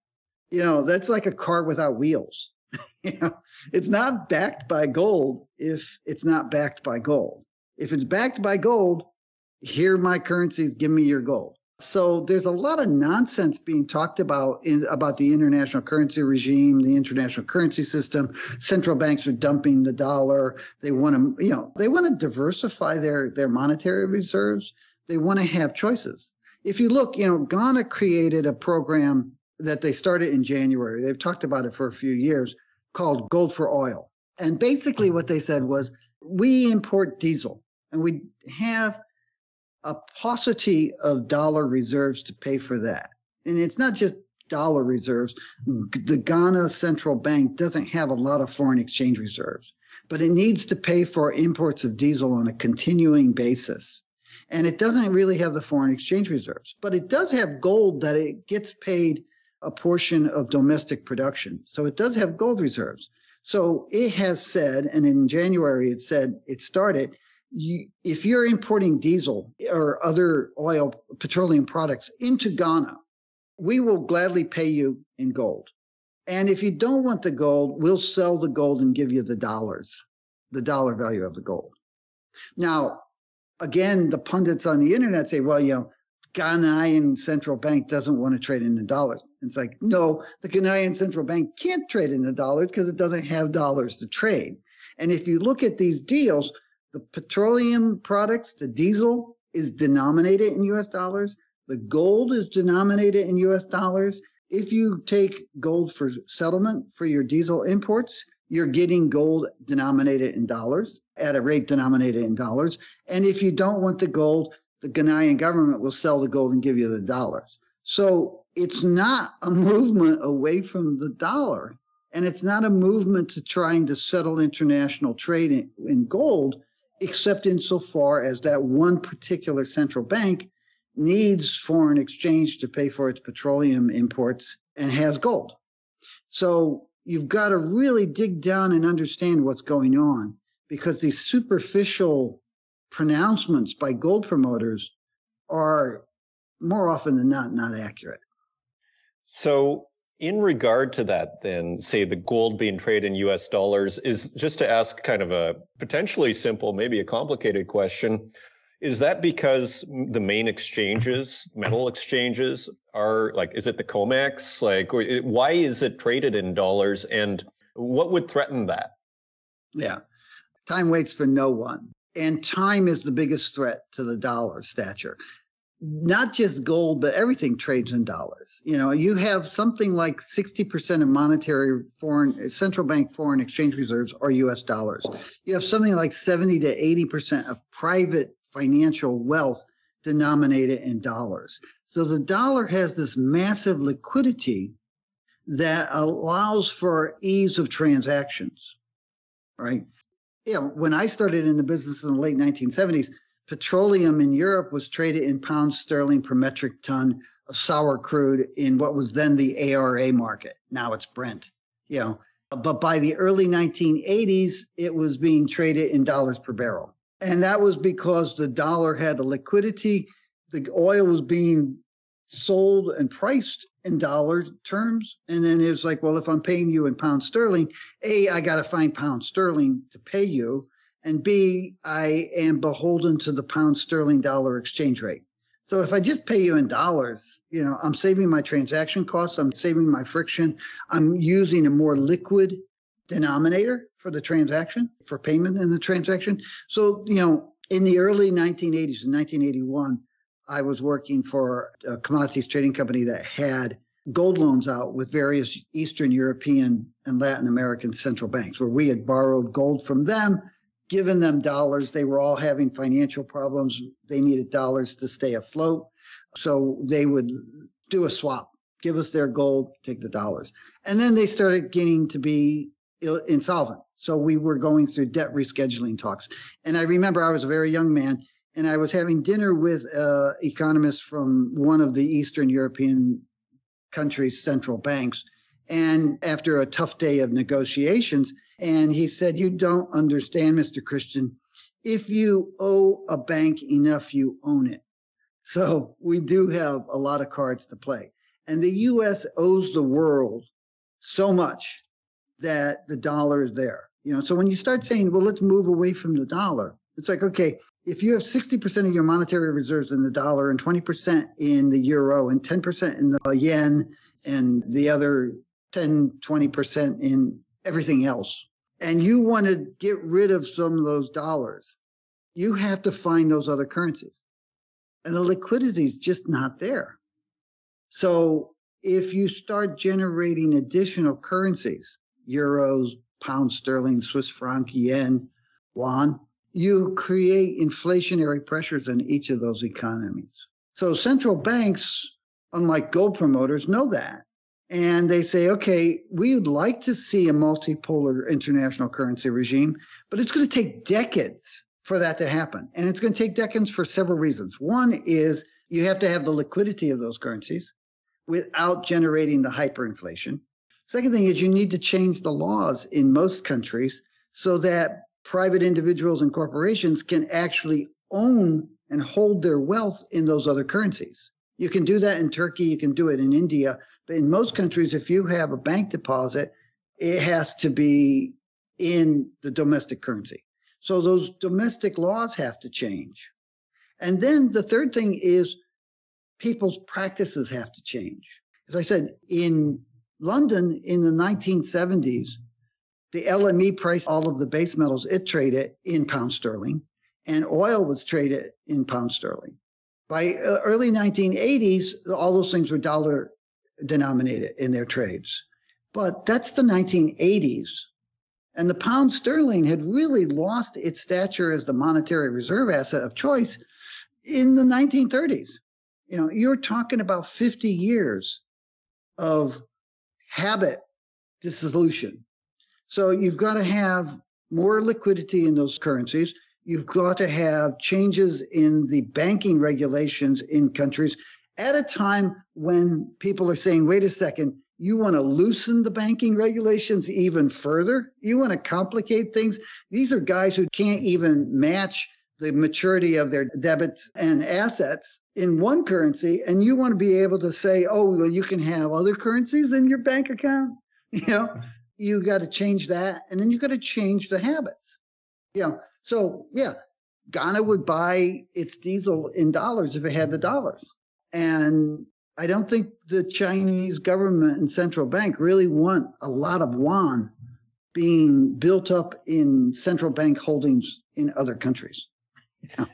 you know, that's like a car without wheels. know, it's not backed by gold if it's not backed by gold. If it's backed by gold, here my currencies, give me your gold. So there's a lot of nonsense being talked about in about the international currency regime, the international currency system. Central banks are dumping the dollar. They want to, you know, they want to diversify their their monetary reserves. They want to have choices. If you look, you know, Ghana created a program that they started in January. They've talked about it for a few years called Gold for Oil. And basically, mm-hmm. what they said was we import diesel and we have a paucity of dollar reserves to pay for that. And it's not just dollar reserves. The Ghana central bank doesn't have a lot of foreign exchange reserves, but it needs to pay for imports of diesel on a continuing basis. And it doesn't really have the foreign exchange reserves, but it does have gold that it gets paid a portion of domestic production. So it does have gold reserves. So it has said, and in January it said it started. You, if you're importing diesel or other oil, petroleum products into Ghana, we will gladly pay you in gold. And if you don't want the gold, we'll sell the gold and give you the dollars, the dollar value of the gold. Now, again, the pundits on the internet say, well, you know, Ghanaian central bank doesn't want to trade in the dollars. It's like, mm. no, the Ghanaian central bank can't trade in the dollars because it doesn't have dollars to trade. And if you look at these deals, the petroleum products, the diesel is denominated in US dollars. The gold is denominated in US dollars. If you take gold for settlement for your diesel imports, you're getting gold denominated in dollars at a rate denominated in dollars. And if you don't want the gold, the Ghanaian government will sell the gold and give you the dollars. So it's not a movement away from the dollar. And it's not a movement to trying to settle international trade in, in gold, except insofar as that one particular central bank needs foreign exchange to pay for its petroleum imports and has gold. So you've got to really dig down and understand what's going on because these superficial pronouncements by gold promoters are more often than not not accurate. So in regard to that, then, say the gold being traded in US dollars, is just to ask kind of a potentially simple, maybe a complicated question. Is that because the main exchanges, metal exchanges, are like, is it the COMEX? Like, eh, why is it traded in dollars and what would threaten that? Yeah. Time waits for no one. And time is the biggest threat to the dollar stature not just gold, but everything trades in dollars. You know, you have something like 60% of monetary foreign central bank foreign exchange reserves are US dollars. You have something like 70 to 80% of private financial wealth denominated in dollars. So the dollar has this massive liquidity that allows for ease of transactions, right? You know, when I started in the business in the late 1970s, petroleum in Europe was traded in pounds sterling per metric ton of sour crude in what was then the ARA market. Now it's Brent. You know, but by the early 1980s, it was being traded in dollars per barrel. And that was because the dollar had a liquidity. The oil was being sold and priced in dollar terms. And then it was like, well, if I'm paying you in pound sterling, A, I got to find pound sterling to pay you and B, I am beholden to the pound sterling dollar exchange rate. So if I just pay you in dollars, you know, I'm saving my transaction costs, I'm saving my friction, I'm using a more liquid denominator for the transaction, for payment in the transaction. So, you know, in the early 1980s, in 1981, I was working for a commodities trading company that had gold loans out with various Eastern European and Latin American central banks, where we had borrowed gold from them given them dollars. They were all having financial problems. They needed dollars to stay afloat. So they would do a swap, give us their gold, take the dollars. And then they started getting to be insolvent. So we were going through debt rescheduling talks. And I remember I was a very young man and I was having dinner with uh, economists from one of the Eastern European countries' central banks. And after a tough day of negotiations, and he said, You don't understand, Mr. Christian. If you owe a bank enough, you own it. So we do have a lot of cards to play. And the US owes the world so much that the dollar is there. You know, so when you start saying, well, let's move away from the dollar, it's like, okay, if you have 60% of your monetary reserves in the dollar and 20% in the euro and 10% in the yen and the other 10, 20% in everything else, and you want to get rid of some of those dollars, you have to find those other currencies. And the liquidity is just not there. So if you start generating additional currencies, euros, pound sterling, Swiss franc, yen, yuan, you create inflationary pressures in each of those economies. So central banks, unlike gold promoters, know that and they say, okay, we would like to see a multipolar international currency regime, but it's going to take decades for that to happen. And it's going to take decades for several reasons. One is you have to have the liquidity of those currencies without generating the hyperinflation. Second thing is you need to change the laws in most countries so that private individuals and corporations can actually own and hold their wealth in those other currencies. You can do that in Turkey, you can do it in India, but in most countries, if you have a bank deposit, it has to be in the domestic currency. So those domestic laws have to change. And then the third thing is people's practices have to change. As I said, in London in the 1970s, the LME priced all of the base metals it traded in pound sterling, and oil was traded in pound sterling. By uh, early 1980s, all those things were dollar denominated in their trades. But that's the 1980s. And the pound sterling had really lost its stature as the monetary reserve asset of choice in the 1930s. You know, you're talking about 50 years of habit dissolution. So you've got to have more liquidity in those currencies. You've got to have changes in the banking regulations in countries at a time when people are saying, wait a second, you want to loosen the banking regulations even further? You want to complicate things? These are guys who can't even match the maturity of their debits and assets in one currency. And you want to be able to say, oh, well, you can have other currencies in your bank account. You know, you got to change that. And then you got to change the habits. You know, so yeah, Ghana would buy its diesel in dollars if it had the dollars. And I don't think the Chinese government and central bank really want a lot of yuan being built up in central bank holdings in other countries. Yeah.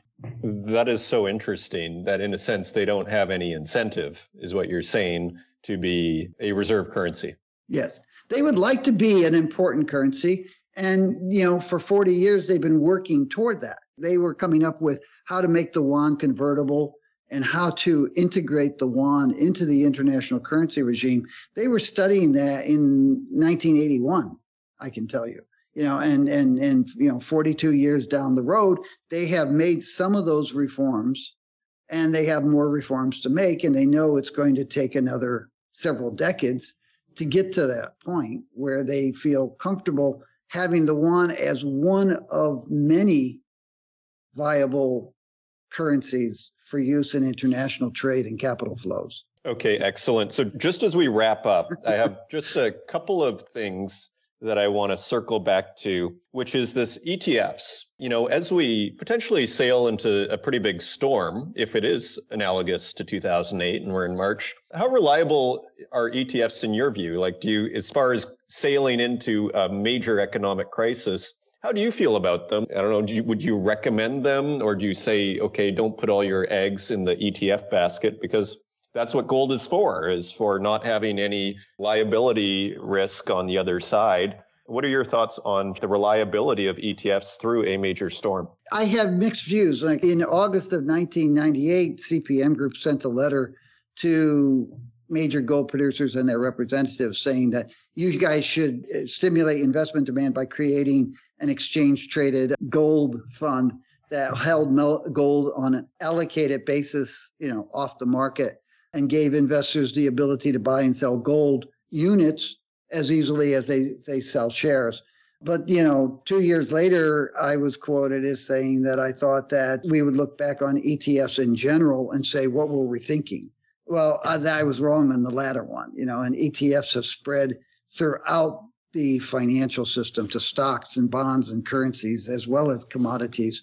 That is so interesting that, in a sense, they don't have any incentive, is what you're saying, to be a reserve currency. Yes. They would like to be an important currency. And, you know, for 40 years, they've been working toward that. They were coming up with how to make the yuan convertible and how to integrate the yuan into the international currency regime. They were studying that in 1981, I can tell you. You know, and and and you know, 42 years down the road, they have made some of those reforms, and they have more reforms to make, and they know it's going to take another several decades to get to that point where they feel comfortable having the yuan as one of many viable currencies for use in international trade and capital flows. Okay, excellent. So just as we wrap up, I have just a couple of things that I want to circle back to, which is this ETFs. You know, as we potentially sail into a pretty big storm, if it is analogous to 2008 and we're in March, how reliable are ETFs in your view? Like, do you, as far as sailing into a major economic crisis, how do you feel about them? I don't know. You, would you recommend them, or do you say, okay, don't put all your eggs in the ETF basket because that's what gold is for, is for not having any liability risk on the other side. What are your thoughts on the reliability of ETFs through a major storm? I have mixed views. Like in August of 1998, CPM Group sent a letter to major gold producers and their representatives saying that you guys should uh, stimulate investment demand by creating an exchange traded gold fund that held gold on an allocated basis, you know, off the market and gave investors the ability to buy and sell gold units as easily as they, they sell shares. But, you know, two years later, I was quoted as saying that I thought that we would look back on ETFs in general and say, what were we thinking? Well, I, I was wrong on the latter one, you know, and ETFs have spread throughout the financial system to stocks and bonds and currencies as well as commodities,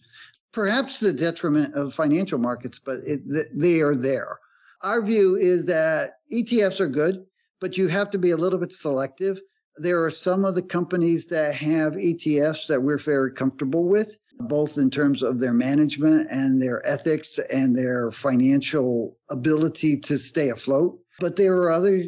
perhaps to the detriment of financial markets, but it, they are there. Our view is that ETFs are good, but you have to be a little bit selective. There are some of the companies that have ETFs that we're very comfortable with, both in terms of their management and their ethics and their financial ability to stay afloat. But there are other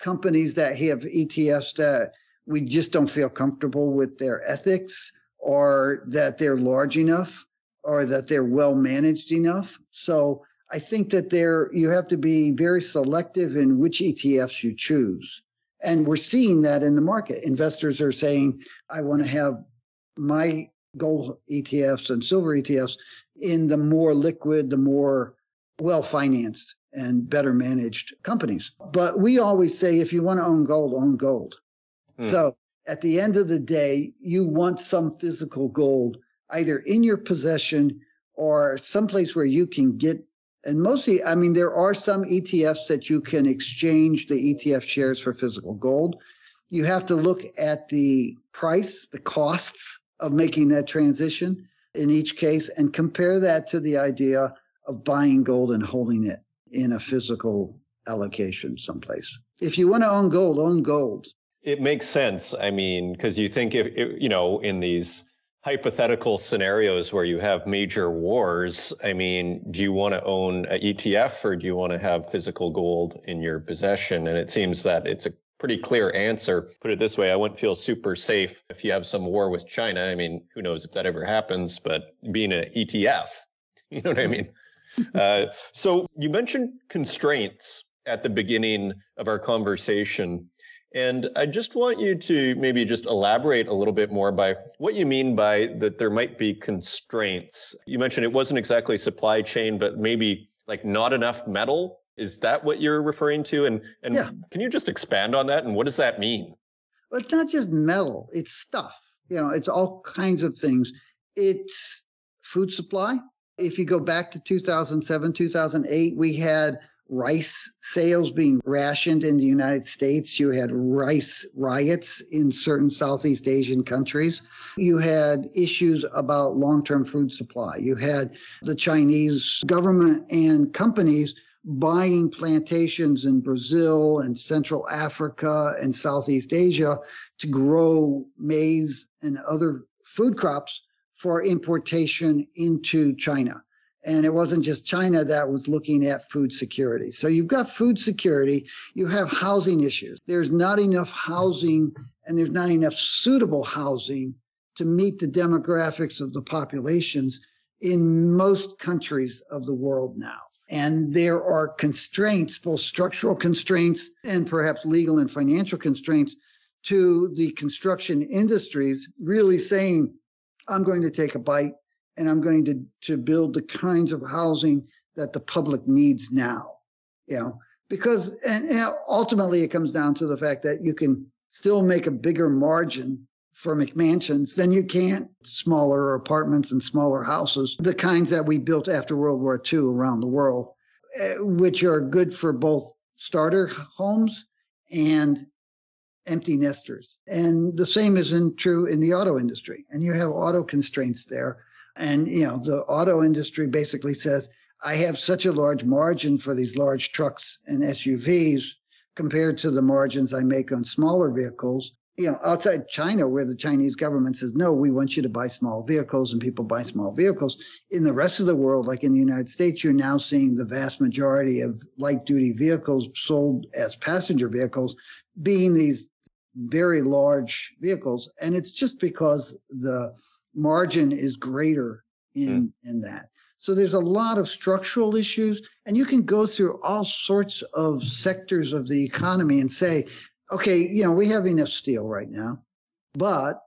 companies that have ETFs that we just don't feel comfortable with their ethics or that they're large enough or that they're well managed enough. So I think that there you have to be very selective in which ETFs you choose. And we're seeing that in the market. Investors are saying, I want to have my gold ETFs and silver ETFs in the more liquid, the more well financed and better managed companies. But we always say if you want to own gold, own gold. Hmm. So at the end of the day, you want some physical gold either in your possession or someplace where you can get and mostly, I mean, there are some ETFs that you can exchange the ETF shares for physical gold. You have to look at the price, the costs of making that transition in each case, and compare that to the idea of buying gold and holding it in a physical allocation someplace. If you want to own gold, own gold. It makes sense. I mean, because you think if, if, you know, in these hypothetical scenarios where you have major wars, I mean, do you want to own an ETF or do you want to have physical gold in your possession? And it seems that it's a pretty clear answer. Put it this way, I wouldn't feel super safe if you have some war with China. I mean, who knows if that ever happens, but being an ETF, you know what I mean? uh, so you mentioned constraints at the beginning of our conversation. And I just want you to maybe just elaborate a little bit more by what you mean by that there might be constraints. You mentioned it wasn't exactly supply chain, but maybe like not enough metal. Is that what you're referring to? And and yeah. can you just expand on that? And what does that mean? Well, it's not just metal, it's stuff. You know, it's all kinds of things. It's food supply. If you go back to 2007, 2008, we had rice sales being rationed in the United States. You had rice riots in certain Southeast Asian countries. You had issues about long term food supply. You had the Chinese government and companies buying plantations in Brazil and Central Africa and Southeast Asia to grow maize and other food crops for importation into China. And it wasn't just China that was looking at food security. So you've got food security, you have housing issues. There's not enough housing and there's not enough suitable housing to meet the demographics of the populations in most countries of the world now. And there are constraints, both structural constraints and perhaps legal and financial constraints to the construction industries really saying, I'm going to take a bite and I'm going to, to build the kinds of housing that the public needs now. You know, because and, and ultimately it comes down to the fact that you can still make a bigger margin for McMansions than you can smaller apartments and smaller houses, the kinds that we built after World War II around the world, eh, which are good for both starter homes and empty nesters. And the same isn't true in the auto industry. And you have auto constraints there and you know, the auto industry basically says, I have such a large margin for these large trucks and SUVs compared to the margins I make on smaller vehicles. You know, outside China, where the Chinese government says, no, we want you to buy small vehicles and people buy small vehicles. In the rest of the world, like in the United States, you're now seeing the vast majority of light duty vehicles sold as passenger vehicles being these very large vehicles. And it's just because the margin is greater in mm. in that. So there's a lot of structural issues, and you can go through all sorts of sectors of the economy and say, okay, you know, we have enough steel right now, but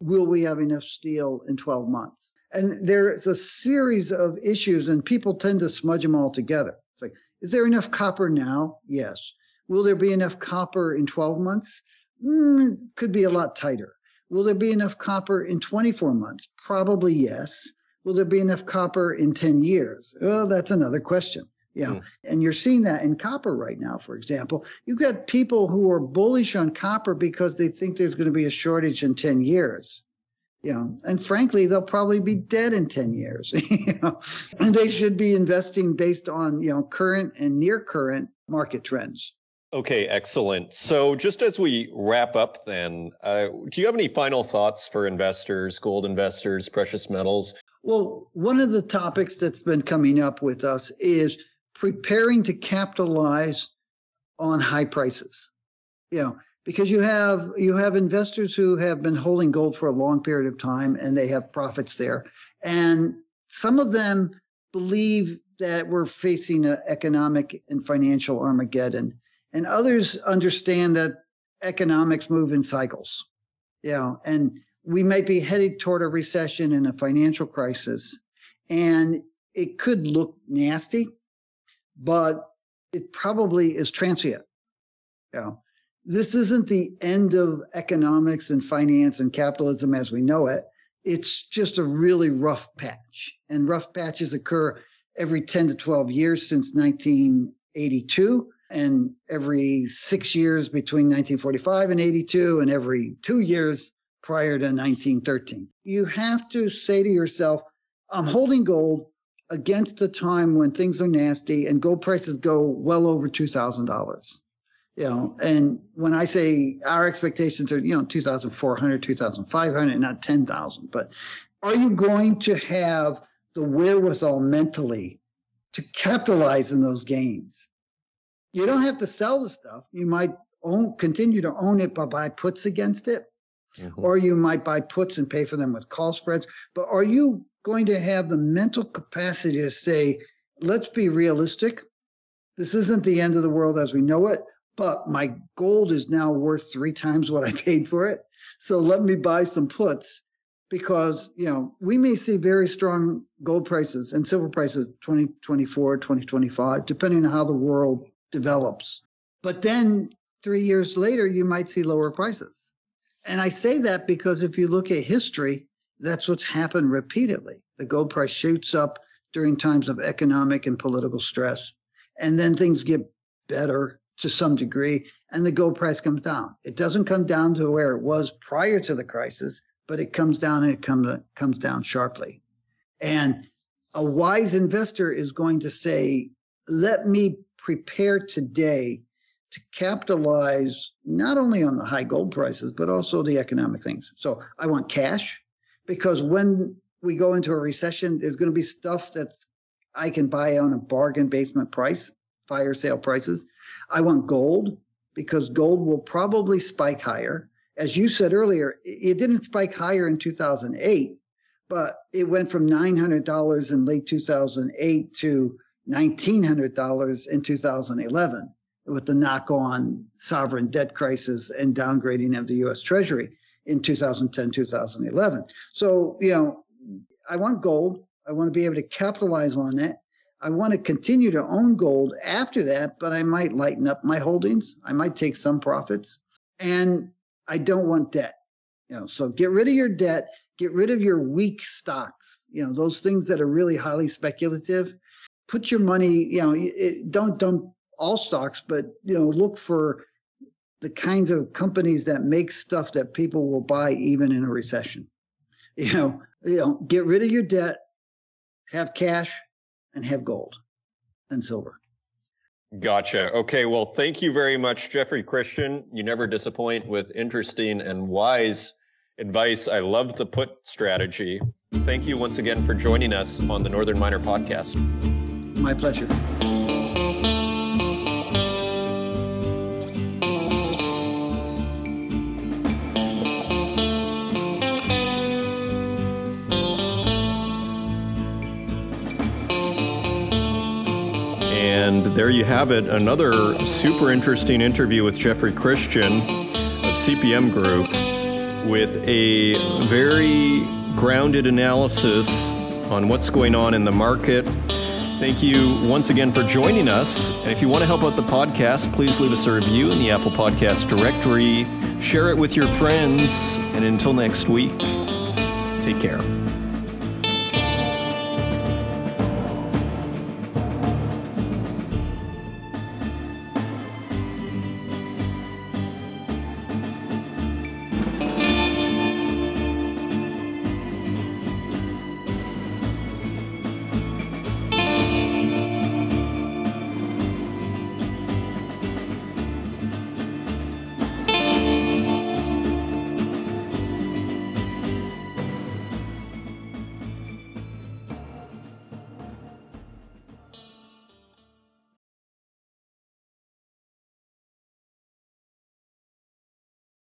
will we have enough steel in 12 months? And there's a series of issues, and people tend to smudge them all together. It's like, is there enough copper now? Yes. Will there be enough copper in 12 months? Mm, could be a lot tighter. Will there be enough copper in 24 months? Probably yes. Will there be enough copper in 10 years? Well, that's another question. Yeah. Mm. And you're seeing that in copper right now, for example. You've got people who are bullish on copper because they think there's going to be a shortage in 10 years. You know, and frankly, they'll probably be dead in 10 years. you know, and they should be investing based on, you know, current and near current market trends. Okay, excellent. So, just as we wrap up, then, uh, do you have any final thoughts for investors, gold investors, precious metals? Well, one of the topics that's been coming up with us is preparing to capitalize on high prices. You know, because you have you have investors who have been holding gold for a long period of time and they have profits there, and some of them believe that we're facing an economic and financial Armageddon and others understand that economics move in cycles. You know, and we might be headed toward a recession and a financial crisis, and it could look nasty, but it probably is transient. You know, this isn't the end of economics and finance and capitalism as we know it. It's just a really rough patch, and rough patches occur every 10 to 12 years since 1982 and every six years between 1945 and 82, and every two years prior to 1913. You have to say to yourself, I'm holding gold against the time when things are nasty and gold prices go well over $2,000. You know, and when I say our expectations are, you know, 2,400, 2,500, not 10,000, but are you going to have the wherewithal mentally to capitalize in those gains? You don't have to sell the stuff. You might own, continue to own it, but buy puts against it. Mm-hmm. Or you might buy puts and pay for them with call spreads. But are you going to have the mental capacity to say, let's be realistic? This isn't the end of the world as we know it, but my gold is now worth three times what I paid for it. So let me buy some puts because, you know, we may see very strong gold prices and silver prices 2024, 2025, depending on how the world develops. But then three years later, you might see lower prices. And I say that because if you look at history, that's what's happened repeatedly. The gold price shoots up during times of economic and political stress, and then things get better to some degree, and the gold price comes down. It doesn't come down to where it was prior to the crisis, but it comes down and it comes comes down sharply. And a wise investor is going to say, "Let me prepare today to capitalize not only on the high gold prices, but also the economic things. So I want cash because when we go into a recession, there's going to be stuff that I can buy on a bargain basement price, fire sale prices. I want gold because gold will probably spike higher. As you said earlier, it didn't spike higher in 2008, but it went from $900 in late 2008 to $1,900 in 2011 with the knock on sovereign debt crisis and downgrading of the US Treasury in 2010, 2011. So, you know, I want gold. I want to be able to capitalize on that. I want to continue to own gold after that, but I might lighten up my holdings. I might take some profits. And I don't want debt. You know, so get rid of your debt, get rid of your weak stocks, you know, those things that are really highly speculative. Put your money, you know, it, don't don't all stocks, but you know, look for the kinds of companies that make stuff that people will buy even in a recession. You know, you know, get rid of your debt, have cash, and have gold and silver. Gotcha. Okay. Well, thank you very much, Jeffrey Christian. You never disappoint with interesting and wise advice. I love the put strategy. Thank you once again for joining us on the Northern Miner podcast. My pleasure. And there you have it. Another super interesting interview with Jeffrey Christian of CPM Group with a very grounded analysis on what's going on in the market. Thank you once again for joining us. And if you want to help out the podcast, please leave us a review in the Apple Podcast directory, share it with your friends, and until next week, take care.